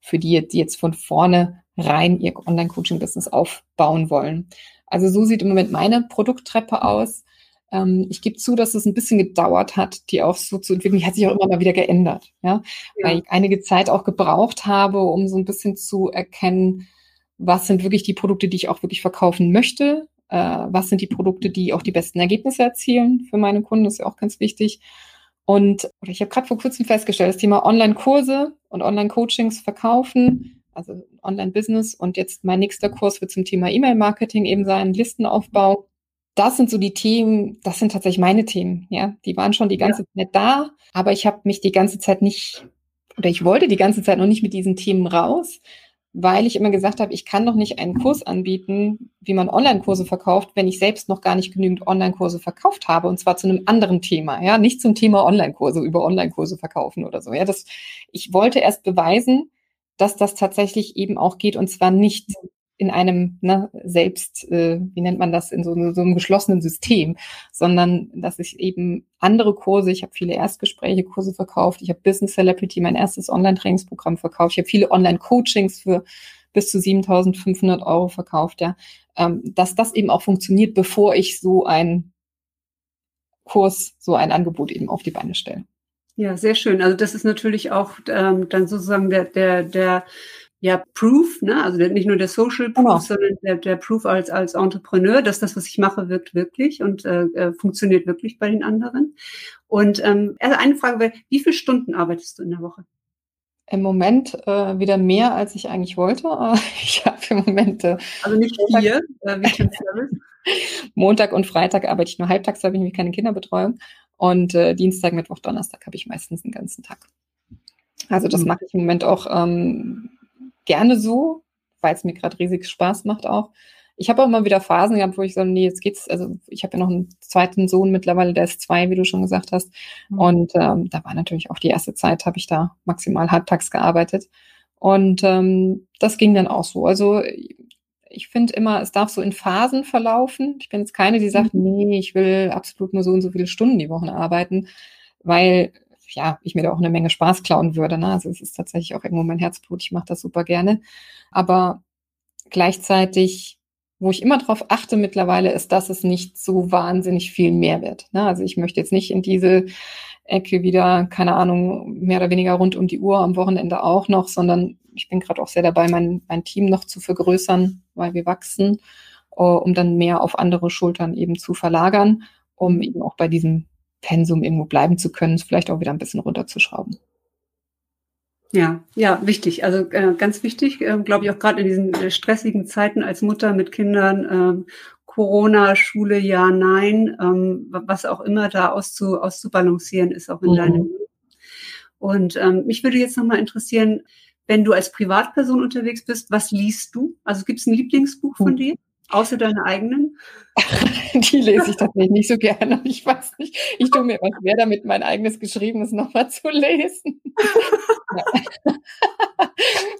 für die, die jetzt von vorne rein ihr Online-Coaching-Business aufbauen wollen. Also so sieht im Moment meine Produkttreppe aus. Ähm, ich gebe zu, dass es ein bisschen gedauert hat, die auch so zu entwickeln. Die hat sich auch immer mal wieder geändert, ja? ja. Weil ich einige Zeit auch gebraucht habe, um so ein bisschen zu erkennen, was sind wirklich die Produkte, die ich auch wirklich verkaufen möchte, äh, was sind die Produkte, die auch die besten Ergebnisse erzielen für meine Kunden, das ist ja auch ganz wichtig. Und ich habe gerade vor kurzem festgestellt, das Thema Online-Kurse und Online-Coachings verkaufen, also Online-Business und jetzt mein nächster Kurs wird zum Thema E-Mail-Marketing eben sein, Listenaufbau das sind so die Themen, das sind tatsächlich meine Themen, ja. Die waren schon die ganze ja. Zeit da, aber ich habe mich die ganze Zeit nicht, oder ich wollte die ganze Zeit noch nicht mit diesen Themen raus, weil ich immer gesagt habe, ich kann doch nicht einen Kurs anbieten, wie man Online-Kurse verkauft, wenn ich selbst noch gar nicht genügend Online-Kurse verkauft habe, und zwar zu einem anderen Thema, ja, nicht zum Thema Online-Kurse, über Online-Kurse verkaufen oder so, ja. Das, ich wollte erst beweisen, dass das tatsächlich eben auch geht, und zwar nicht in einem ne, selbst, äh, wie nennt man das, in so, so einem geschlossenen System, sondern dass ich eben andere Kurse, ich habe viele Erstgespräche, Kurse verkauft, ich habe Business Celebrity, mein erstes Online-Trainingsprogramm verkauft, ich habe viele Online-Coachings für bis zu 7.500 Euro verkauft, ja, ähm, dass das eben auch funktioniert, bevor ich so ein Kurs, so ein Angebot eben auf die Beine stelle. Ja, sehr schön. Also das ist natürlich auch ähm, dann sozusagen der, der, der ja, Proof, ne? also nicht nur der Social Proof, genau. sondern der, der Proof als, als Entrepreneur, dass das, was ich mache, wirkt wirklich und äh, äh funktioniert wirklich bei den anderen. Und ähm, also eine Frage wäre, wie viele Stunden arbeitest du in der Woche? Im Moment äh, wieder mehr, als ich eigentlich wollte. ich habe im Moment. Äh, also nicht vier, äh, wie Service. Montag und Freitag arbeite ich nur halbtags, da habe ich nämlich keine Kinderbetreuung. Und äh, Dienstag, Mittwoch, Donnerstag habe ich meistens den ganzen Tag. Also das mhm. mache ich im Moment auch ähm, gerne so, weil es mir gerade riesig Spaß macht auch. Ich habe auch mal wieder Phasen gehabt, wo ich so, nee, jetzt geht's, also ich habe ja noch einen zweiten Sohn mittlerweile, der ist zwei, wie du schon gesagt hast. Mhm. Und ähm, da war natürlich auch die erste Zeit, habe ich da maximal halbtags gearbeitet. Und ähm, das ging dann auch so. Also ich finde immer, es darf so in Phasen verlaufen. Ich bin jetzt keine, die sagt, mhm. nee, ich will absolut nur so und so viele Stunden die Woche arbeiten, weil ja, ich mir da auch eine Menge Spaß klauen würde. Ne? Also es ist tatsächlich auch irgendwo mein Herzblut. Ich mache das super gerne. Aber gleichzeitig, wo ich immer darauf achte mittlerweile, ist, dass es nicht so wahnsinnig viel mehr wird. Ne? Also ich möchte jetzt nicht in diese Ecke wieder, keine Ahnung, mehr oder weniger rund um die Uhr am Wochenende auch noch, sondern ich bin gerade auch sehr dabei, mein, mein Team noch zu vergrößern, weil wir wachsen, uh, um dann mehr auf andere Schultern eben zu verlagern, um eben auch bei diesem Pensum irgendwo bleiben zu können, vielleicht auch wieder ein bisschen runterzuschrauben. Ja, ja, wichtig. Also äh, ganz wichtig, äh, glaube ich, auch gerade in diesen äh, stressigen Zeiten als Mutter mit Kindern, ähm, Corona, Schule, ja, nein, ähm, was auch immer da auszu, auszubalancieren ist, auch in mhm. deinem Leben. Und ähm, mich würde jetzt nochmal interessieren, wenn du als Privatperson unterwegs bist, was liest du? Also gibt es ein Lieblingsbuch von mhm. dir? Außer deine eigenen? Die lese ich tatsächlich nicht so gerne. Ich weiß nicht, ich tue mir was schwer damit, mein eigenes Geschriebenes nochmal zu lesen.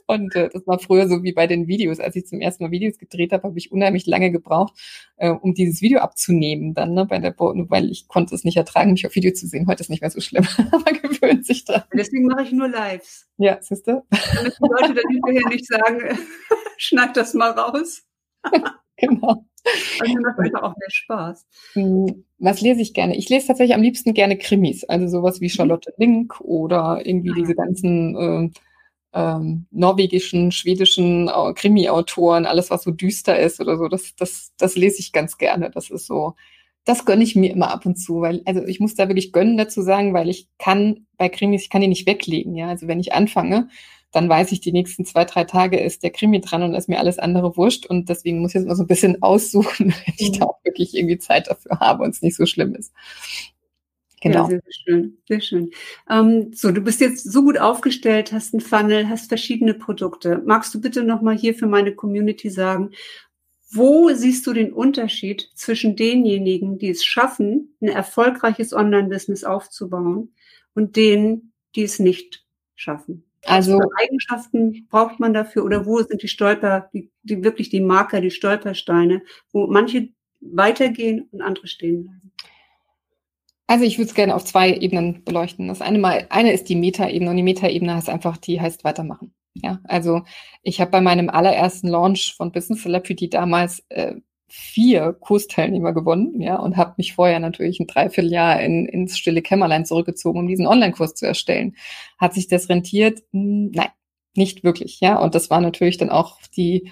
Und äh, das war früher so wie bei den Videos. Als ich zum ersten Mal Videos gedreht habe, habe ich unheimlich lange gebraucht, äh, um dieses Video abzunehmen dann, ne, bei der Bo weil ich konnte es nicht ertragen, mich auf Video zu sehen. Heute ist nicht mehr so schlimm. Man gewöhnt sich dran. Deswegen mache ich nur Lives. Ja, siehst du? Damit die Leute dann hinterher nicht sagen, schneid das mal raus. genau. Also macht einfach auch mehr Spaß. Hm, was lese ich gerne? Ich lese tatsächlich am liebsten gerne Krimis, also sowas wie mhm. Charlotte Link oder irgendwie ah. diese ganzen äh, ähm, norwegischen, schwedischen Krimi-Autoren, alles was so düster ist oder so, das, das, das lese ich ganz gerne. Das ist so, das gönne ich mir immer ab und zu, weil, also ich muss da wirklich gönnen dazu sagen, weil ich kann bei Krimis, ich kann die nicht weglegen, ja. Also wenn ich anfange, dann weiß ich, die nächsten zwei, drei Tage ist der Krimi dran und ist mir alles andere wurscht. Und deswegen muss ich jetzt mal so ein bisschen aussuchen, wenn ich da auch wirklich irgendwie Zeit dafür habe und es nicht so schlimm ist. Genau. Ja, sehr, sehr schön, sehr schön. Ähm, so, du bist jetzt so gut aufgestellt, hast einen Funnel, hast verschiedene Produkte. Magst du bitte nochmal hier für meine Community sagen, wo siehst du den Unterschied zwischen denjenigen, die es schaffen, ein erfolgreiches Online-Business aufzubauen und denen, die es nicht schaffen? Also Eigenschaften braucht man dafür oder wo sind die Stolper, die, die wirklich die Marker, die Stolpersteine, wo manche weitergehen und andere stehen bleiben? Also ich würde es gerne auf zwei Ebenen beleuchten. Das eine mal, eine ist die Meta-Ebene und die Meta-Ebene heißt einfach, die heißt weitermachen. Ja, also ich habe bei meinem allerersten Launch von Business Celebrity damals äh, vier Kursteilnehmer gewonnen, ja, und habe mich vorher natürlich ein Dreivierteljahr in, ins stille Kämmerlein zurückgezogen, um diesen Online-Kurs zu erstellen. Hat sich das rentiert? Hm, nein, nicht wirklich, ja. Und das war natürlich dann auch die,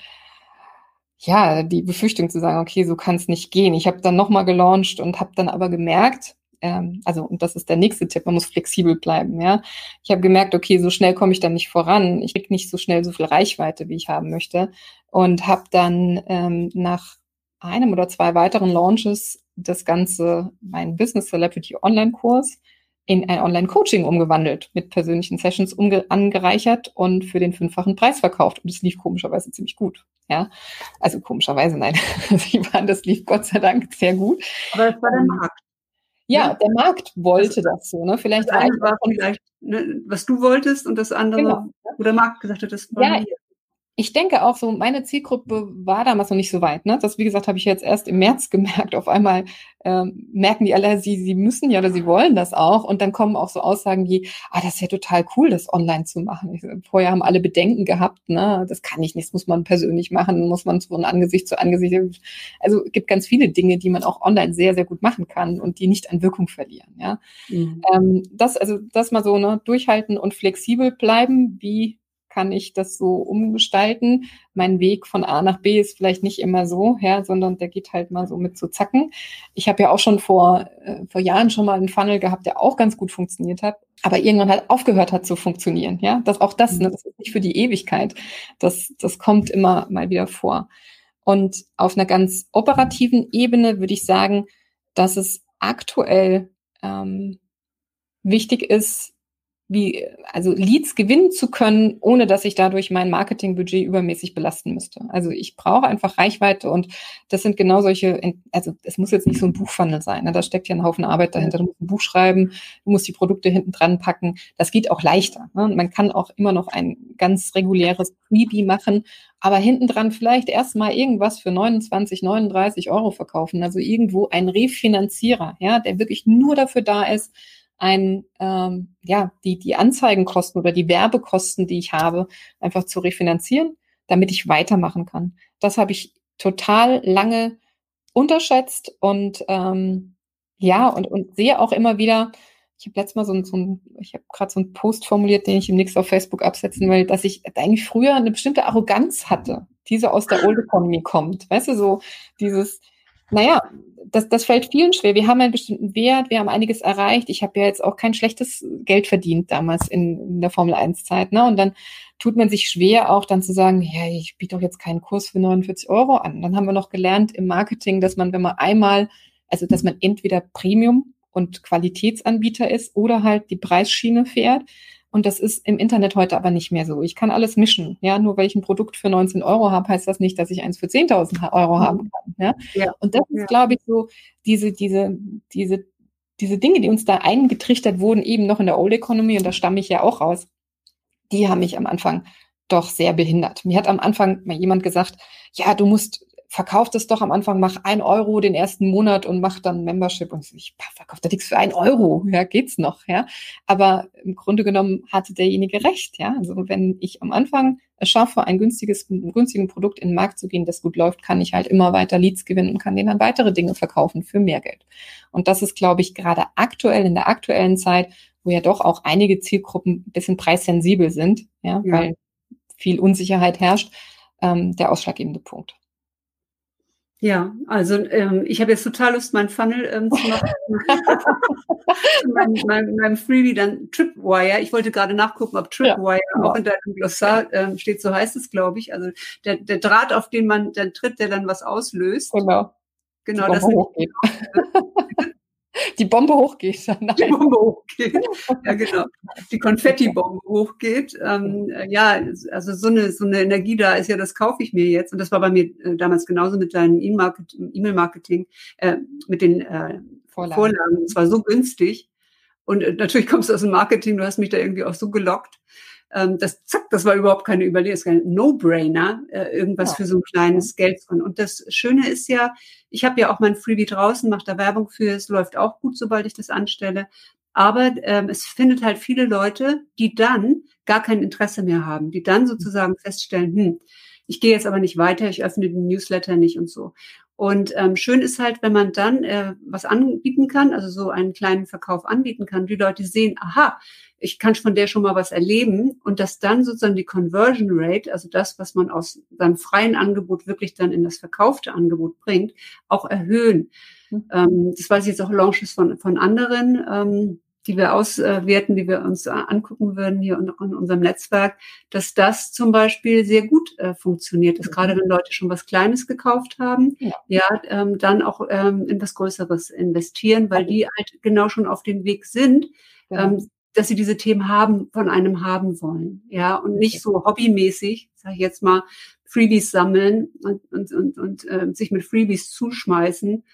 ja, die Befürchtung zu sagen, okay, so kann es nicht gehen. Ich habe dann nochmal gelauncht und habe dann aber gemerkt, ähm, also und das ist der nächste Tipp, man muss flexibel bleiben, ja. Ich habe gemerkt, okay, so schnell komme ich dann nicht voran. Ich kriege nicht so schnell so viel Reichweite, wie ich haben möchte. Und habe dann ähm, nach einem oder zwei weiteren Launches das Ganze, mein Business Celebrity Online-Kurs, in ein Online-Coaching umgewandelt, mit persönlichen Sessions angereichert und für den fünffachen Preis verkauft. Und es lief komischerweise ziemlich gut. Ja, also komischerweise nein. das lief Gott sei Dank sehr gut. Aber das war der ähm, Markt. Ja, ne? der Markt wollte das, das so. Ne? Vielleicht das eine war vielleicht, ne, was du wolltest und das andere, genau. wo der Markt gesagt hat, das war ja, mir ich denke auch so, meine Zielgruppe war damals noch nicht so weit. Ne? Das, wie gesagt, habe ich jetzt erst im März gemerkt. Auf einmal ähm, merken die alle, sie, sie müssen ja oder sie wollen das auch. Und dann kommen auch so Aussagen wie, ah, das ist ja total cool, das online zu machen. Ich, vorher haben alle Bedenken gehabt, ne? das kann ich nicht, das muss man persönlich machen, muss man von Angesicht zu Angesicht. Also es gibt ganz viele Dinge, die man auch online sehr, sehr gut machen kann und die nicht an Wirkung verlieren. Ja? Mhm. Ähm, das, also das mal so, ne, durchhalten und flexibel bleiben, wie kann ich das so umgestalten. Mein Weg von A nach B ist vielleicht nicht immer so, ja, sondern der geht halt mal so mit zu zacken. Ich habe ja auch schon vor, äh, vor Jahren schon mal einen Funnel gehabt, der auch ganz gut funktioniert hat, aber irgendwann halt aufgehört hat zu funktionieren. Ja, das auch das, ne, das ist nicht für die Ewigkeit. Das, das kommt immer mal wieder vor. Und auf einer ganz operativen Ebene würde ich sagen, dass es aktuell ähm, wichtig ist, wie, also Leads gewinnen zu können, ohne dass ich dadurch mein Marketingbudget übermäßig belasten müsste. Also ich brauche einfach Reichweite und das sind genau solche, also es muss jetzt nicht so ein Buchfunnel sein, ne? da steckt ja ein Haufen Arbeit dahinter. Du musst ein Buch schreiben, du musst die Produkte hinten dran packen. Das geht auch leichter. Ne? Man kann auch immer noch ein ganz reguläres Freebie machen, aber hinten dran vielleicht erstmal irgendwas für 29, 39 Euro verkaufen. Also irgendwo ein Refinanzierer, ja, der wirklich nur dafür da ist, ein, ähm, ja, die, die Anzeigenkosten oder die Werbekosten, die ich habe, einfach zu refinanzieren, damit ich weitermachen kann. Das habe ich total lange unterschätzt und ähm, ja, und, und sehe auch immer wieder, ich habe letztes Mal so ein, so ein ich habe gerade so einen Post formuliert, den ich im nächsten auf Facebook absetzen will, dass ich eigentlich früher eine bestimmte Arroganz hatte, die so aus der Old Economy kommt. Weißt du, so dieses, naja, das, das fällt vielen schwer. Wir haben einen bestimmten Wert, wir haben einiges erreicht. Ich habe ja jetzt auch kein schlechtes Geld verdient damals in, in der Formel 1-Zeit. Ne? Und dann tut man sich schwer, auch dann zu sagen, ja, ich biete doch jetzt keinen Kurs für 49 Euro an. Dann haben wir noch gelernt im Marketing, dass man, wenn man einmal, also dass man entweder Premium und Qualitätsanbieter ist oder halt die Preisschiene fährt. Und das ist im Internet heute aber nicht mehr so. Ich kann alles mischen. Ja, nur weil ich ein Produkt für 19 Euro habe, heißt das nicht, dass ich eins für 10.000 Euro haben mhm. kann. Ja? ja. Und das ist, glaube ich, so diese, diese, diese, diese Dinge, die uns da eingetrichtert wurden, eben noch in der Old Economy, und da stamme ich ja auch raus, die haben mich am Anfang doch sehr behindert. Mir hat am Anfang mal jemand gesagt, ja, du musst verkauf das doch am Anfang, mach ein Euro den ersten Monat und mach dann Membership. Und ich verkaufe da nichts für ein Euro. Ja, geht's noch, ja. Aber im Grunde genommen hatte derjenige recht, ja. Also wenn ich am Anfang es schaffe, ein günstiges, ein günstigen Produkt in den Markt zu gehen, das gut läuft, kann ich halt immer weiter Leads gewinnen und kann denen dann weitere Dinge verkaufen für mehr Geld. Und das ist, glaube ich, gerade aktuell, in der aktuellen Zeit, wo ja doch auch einige Zielgruppen ein bisschen preissensibel sind, ja, ja. weil viel Unsicherheit herrscht, ähm, der ausschlaggebende Punkt. Ja, also ähm, ich habe jetzt total Lust, mein Funnel ähm, zu machen. mein, mein, mein Freebie dann Tripwire. Ich wollte gerade nachgucken, ob Tripwire ja, auch in deinem Glossar ähm, steht. So heißt es, glaube ich. Also der, der Draht, auf den man dann tritt, der dann was auslöst. Genau. Genau, das hochgeht. Die Bombe hochgeht. Nein. Die Bombe hochgeht. Ja, genau. Die Konfetti-Bombe hochgeht. Ähm, ja, also so eine, so eine Energie da ist ja, das kaufe ich mir jetzt. Und das war bei mir äh, damals genauso mit deinem E-Mail-Marketing, äh, mit den äh, Vorlagen. Vorlagen. Es war so günstig. Und äh, natürlich kommst du aus dem Marketing, du hast mich da irgendwie auch so gelockt. Ähm, das, zack, das war überhaupt keine Überlegung, No-Brainer, äh, irgendwas ja. für so ein kleines Geld. Und das Schöne ist ja, ich habe ja auch mein Freebie draußen, mache da Werbung für, es läuft auch gut, sobald ich das anstelle. Aber ähm, es findet halt viele Leute, die dann gar kein Interesse mehr haben, die dann sozusagen feststellen, hm, ich gehe jetzt aber nicht weiter, ich öffne den Newsletter nicht und so. Und ähm, schön ist halt, wenn man dann äh, was anbieten kann, also so einen kleinen Verkauf anbieten kann, die Leute sehen, aha, ich kann von der schon mal was erleben und dass dann sozusagen die Conversion Rate, also das, was man aus seinem freien Angebot wirklich dann in das verkaufte Angebot bringt, auch erhöhen. Mhm. Ähm, das weiß ich jetzt auch Launches von, von anderen. Ähm, die wir auswerten, die wir uns angucken würden hier in, unserem Netzwerk, dass das zum Beispiel sehr gut äh, funktioniert ist. Gerade wenn Leute schon was Kleines gekauft haben, ja, ja ähm, dann auch ähm, in was Größeres investieren, weil die halt genau schon auf dem Weg sind, ja. ähm, dass sie diese Themen haben, von einem haben wollen. Ja, und nicht so hobbymäßig, sage ich jetzt mal, Freebies sammeln und, und, und, und äh, sich mit Freebies zuschmeißen,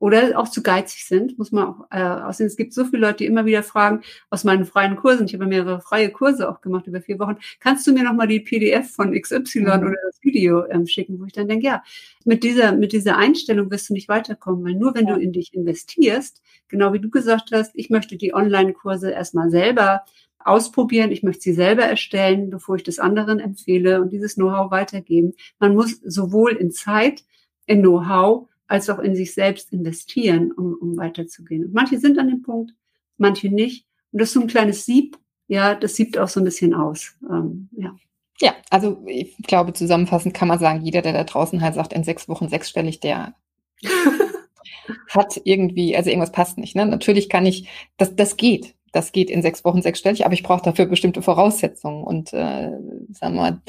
oder auch zu geizig sind, muss man auch äh, aussehen. Es gibt so viele Leute, die immer wieder fragen aus meinen freien Kursen, ich habe mehrere freie Kurse auch gemacht über vier Wochen, kannst du mir nochmal die PDF von XY mhm. oder das Video ähm, schicken, wo ich dann denke, ja, mit dieser, mit dieser Einstellung wirst du nicht weiterkommen, weil nur wenn ja. du in dich investierst, genau wie du gesagt hast, ich möchte die Online-Kurse erstmal selber ausprobieren, ich möchte sie selber erstellen, bevor ich das anderen empfehle und dieses Know-how weitergeben. Man muss sowohl in Zeit, in Know-how als auch in sich selbst investieren, um, um weiterzugehen. Und manche sind an dem Punkt, manche nicht. Und das ist so ein kleines Sieb, ja, das siebt auch so ein bisschen aus. Ähm, ja. Ja, also ich glaube, zusammenfassend kann man sagen, jeder, der da draußen halt sagt, in sechs Wochen sechsstellig, der hat irgendwie, also irgendwas passt nicht. Ne? Natürlich kann ich, das, das geht. Das geht in sechs Wochen sechsstellig, aber ich brauche dafür bestimmte Voraussetzungen. Und äh, sagen wir mal,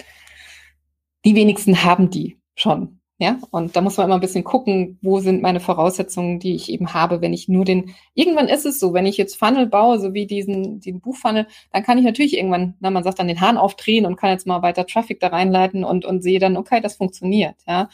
die wenigsten haben die schon. Ja, und da muss man immer ein bisschen gucken, wo sind meine Voraussetzungen, die ich eben habe, wenn ich nur den, irgendwann ist es so, wenn ich jetzt Funnel baue, so wie diesen, den Buchfunnel, dann kann ich natürlich irgendwann, na, man sagt dann den Hahn aufdrehen und kann jetzt mal weiter Traffic da reinleiten und, und sehe dann, okay, das funktioniert, ja.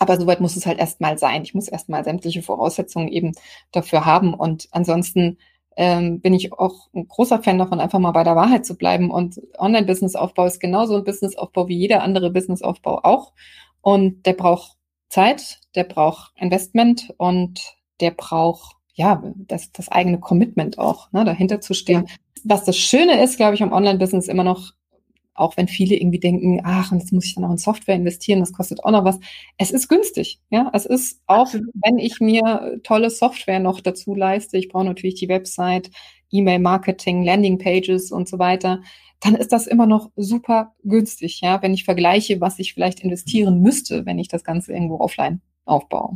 Aber soweit muss es halt erstmal sein. Ich muss erstmal sämtliche Voraussetzungen eben dafür haben und ansonsten ähm, bin ich auch ein großer Fan davon, einfach mal bei der Wahrheit zu bleiben. Und Online-Business-Aufbau ist genauso ein Business-Aufbau wie jeder andere Business-Aufbau auch. Und der braucht Zeit, der braucht Investment und der braucht ja das, das eigene Commitment auch, ne, dahinter zu stehen. Ja. Was das Schöne ist, glaube ich, am Online-Business immer noch, auch wenn viele irgendwie denken, ach, und jetzt muss ich dann auch in Software investieren, das kostet auch noch was. Es ist günstig, ja. Es ist auch, wenn ich mir tolle Software noch dazu leiste, ich brauche natürlich die Website, E-Mail-Marketing, Landing-Pages und so weiter dann ist das immer noch super günstig, ja, wenn ich vergleiche, was ich vielleicht investieren müsste, wenn ich das Ganze irgendwo offline aufbaue.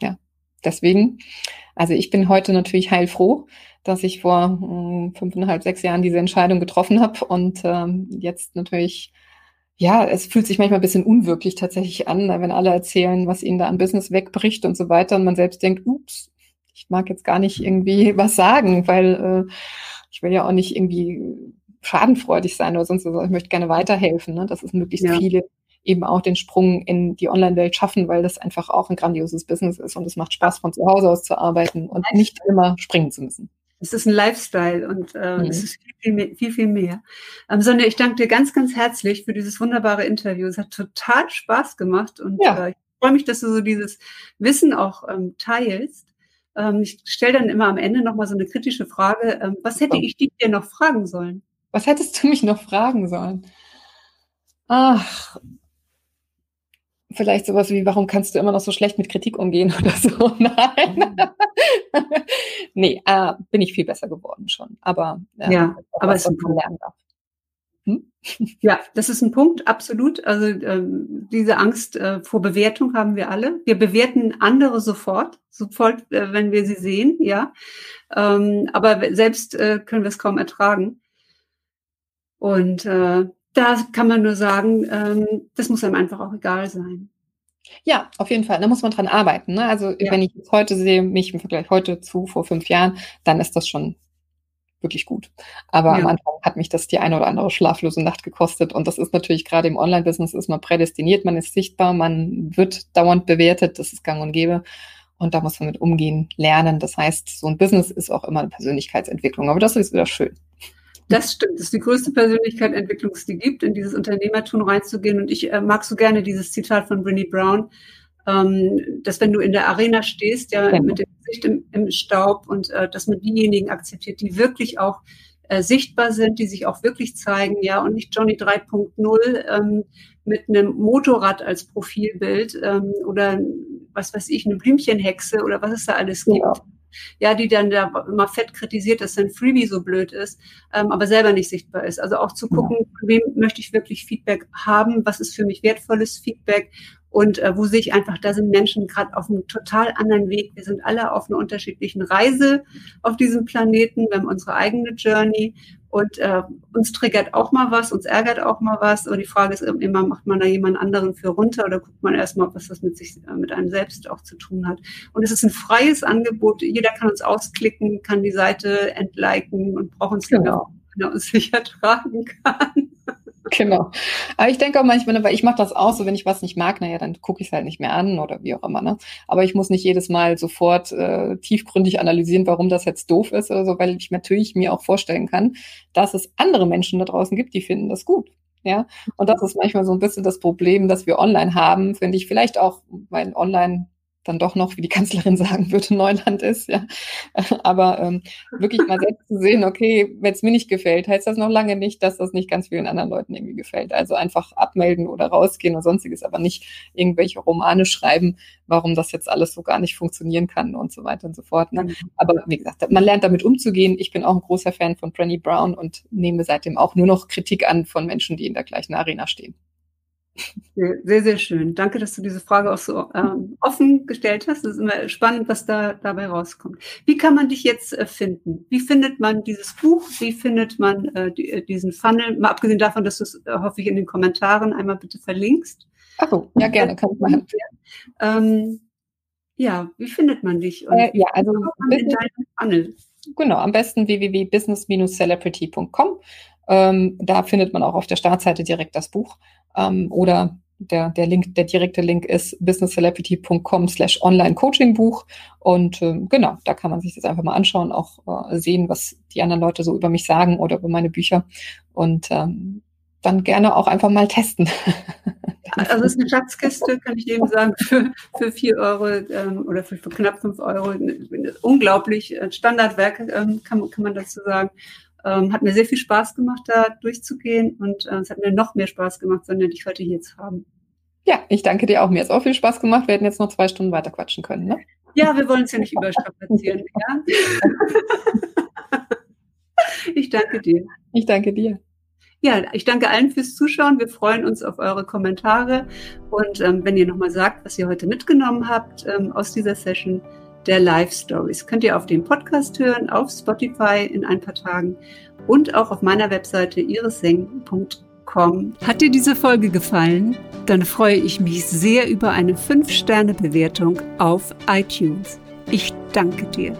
Ja, deswegen, also ich bin heute natürlich heilfroh, dass ich vor mh, fünfeinhalb, sechs Jahren diese Entscheidung getroffen habe und ähm, jetzt natürlich ja, es fühlt sich manchmal ein bisschen unwirklich tatsächlich an, wenn alle erzählen, was ihnen da an Business wegbricht und so weiter und man selbst denkt, ups, ich mag jetzt gar nicht irgendwie was sagen, weil äh, ich will ja auch nicht irgendwie schadenfreudig sein oder sonst was. Ich möchte gerne weiterhelfen, ne? dass es möglichst ja. viele eben auch den Sprung in die Online-Welt schaffen, weil das einfach auch ein grandioses Business ist und es macht Spaß, von zu Hause aus zu arbeiten und nicht immer springen zu müssen. Es ist ein Lifestyle und äh, mhm. es ist viel, viel, mehr, viel, viel mehr. Ähm, Sonja, ich danke dir ganz, ganz herzlich für dieses wunderbare Interview. Es hat total Spaß gemacht und ja. äh, ich freue mich, dass du so dieses Wissen auch ähm, teilst. Ähm, ich stelle dann immer am Ende nochmal so eine kritische Frage. Ähm, was hätte ich dir noch fragen sollen? Was hättest du mich noch fragen sollen? Ach, vielleicht sowas wie, warum kannst du immer noch so schlecht mit Kritik umgehen oder so? Nein. nee, äh, bin ich viel besser geworden schon. Aber äh, ja, aber es ist man lernen darf. Hm? Ja, das ist ein Punkt, absolut. Also ähm, diese Angst äh, vor Bewertung haben wir alle. Wir bewerten andere sofort, sofort, äh, wenn wir sie sehen, ja. Ähm, aber selbst äh, können wir es kaum ertragen. Und äh, da kann man nur sagen, ähm, das muss einem einfach auch egal sein. Ja, auf jeden Fall. Da muss man dran arbeiten. Ne? Also ja. wenn ich heute sehe, mich im Vergleich heute zu vor fünf Jahren, dann ist das schon wirklich gut. Aber ja. am Anfang hat mich das die eine oder andere schlaflose Nacht gekostet. Und das ist natürlich gerade im Online-Business ist man prädestiniert, man ist sichtbar, man wird dauernd bewertet, das ist gang und gäbe. Und da muss man mit umgehen, lernen. Das heißt, so ein Business ist auch immer eine Persönlichkeitsentwicklung. Aber das ist wieder schön. Das stimmt. Das ist die größte Persönlichkeitsentwicklung, die es gibt, in dieses Unternehmertum reinzugehen. Und ich äh, mag so gerne dieses Zitat von Brinny Brown, ähm, dass wenn du in der Arena stehst, ja, ja. mit dem Gesicht im, im Staub und äh, dass man diejenigen akzeptiert, die wirklich auch äh, sichtbar sind, die sich auch wirklich zeigen, ja, und nicht Johnny 3.0 ähm, mit einem Motorrad als Profilbild ähm, oder was weiß ich, eine Blümchenhexe oder was es da alles gibt. Ja ja, die dann da immer fett kritisiert, dass sein Freebie so blöd ist, ähm, aber selber nicht sichtbar ist. Also auch zu gucken, ja. wem möchte ich wirklich Feedback haben, was ist für mich wertvolles Feedback und äh, wo sehe ich einfach, da sind Menschen gerade auf einem total anderen Weg. Wir sind alle auf einer unterschiedlichen Reise auf diesem Planeten. Wir haben unsere eigene Journey und äh, uns triggert auch mal was, uns ärgert auch mal was. Aber die Frage ist immer, macht man da jemand anderen für runter oder guckt man erstmal, was das mit sich, äh, mit einem selbst auch zu tun hat. Und es ist ein freies Angebot. Jeder kann uns ausklicken, kann die Seite entliken und braucht uns genau. wenn er uns sicher tragen kann. Genau. Aber ich denke auch manchmal, weil ich mache das auch so, wenn ich was nicht mag, naja, dann gucke ich es halt nicht mehr an oder wie auch immer. Ne? Aber ich muss nicht jedes Mal sofort äh, tiefgründig analysieren, warum das jetzt doof ist oder so, weil ich natürlich mir auch vorstellen kann, dass es andere Menschen da draußen gibt, die finden das gut. Ja, und das ist manchmal so ein bisschen das Problem, das wir online haben, finde ich vielleicht auch, weil online dann doch noch, wie die Kanzlerin sagen würde, Neuland ist, ja. Aber ähm, wirklich mal selbst zu sehen, okay, wenn es mir nicht gefällt, heißt das noch lange nicht, dass das nicht ganz vielen anderen Leuten irgendwie gefällt. Also einfach abmelden oder rausgehen und sonstiges, aber nicht irgendwelche Romane schreiben, warum das jetzt alles so gar nicht funktionieren kann und so weiter und so fort. Ne? Mhm. Aber wie gesagt, man lernt damit umzugehen. Ich bin auch ein großer Fan von Brenny Brown und nehme seitdem auch nur noch Kritik an von Menschen, die in der gleichen Arena stehen. Sehr, sehr schön. Danke, dass du diese Frage auch so ähm, offen gestellt hast. Es ist immer spannend, was da dabei rauskommt. Wie kann man dich jetzt äh, finden? Wie findet man dieses Buch? Wie findet man äh, die, äh, diesen Funnel? Mal abgesehen davon, dass du es, äh, hoffe ich, in den Kommentaren einmal bitte verlinkst. Ach so, ja, gerne, kann ich machen. Ähm, ja, wie findet man dich? Und äh, ja, also Business, Funnel? Genau, am besten www.business-celebrity.com. Ähm, da findet man auch auf der Startseite direkt das Buch. Ähm, oder der, der Link, der direkte Link ist businesscelebrity.com slash online Coaching Buch. Und äh, genau, da kann man sich das einfach mal anschauen, auch äh, sehen, was die anderen Leute so über mich sagen oder über meine Bücher. Und ähm, dann gerne auch einfach mal testen. Also es ist eine Schatzkiste, kann ich eben sagen, für, für vier Euro ähm, oder für, für knapp fünf Euro. Unglaublich äh, Standardwerk, ähm, kann, kann man dazu sagen. Ähm, hat mir sehr viel Spaß gemacht, da durchzugehen und äh, es hat mir noch mehr Spaß gemacht, sondern dich heute hier zu haben. Ja, ich danke dir auch. Mir hat es auch viel Spaß gemacht. Wir hätten jetzt noch zwei Stunden weiter quatschen können, ne? Ja, wir wollen es ja nicht überstrapazieren. ja? ich danke dir. Ich danke dir. Ja, ich danke allen fürs Zuschauen. Wir freuen uns auf eure Kommentare. Und ähm, wenn ihr nochmal sagt, was ihr heute mitgenommen habt ähm, aus dieser Session, der Live Stories. Könnt ihr auf dem Podcast hören, auf Spotify in ein paar Tagen und auch auf meiner Webseite iriseng.com. Hat dir diese Folge gefallen? Dann freue ich mich sehr über eine 5-Sterne-Bewertung auf iTunes. Ich danke dir.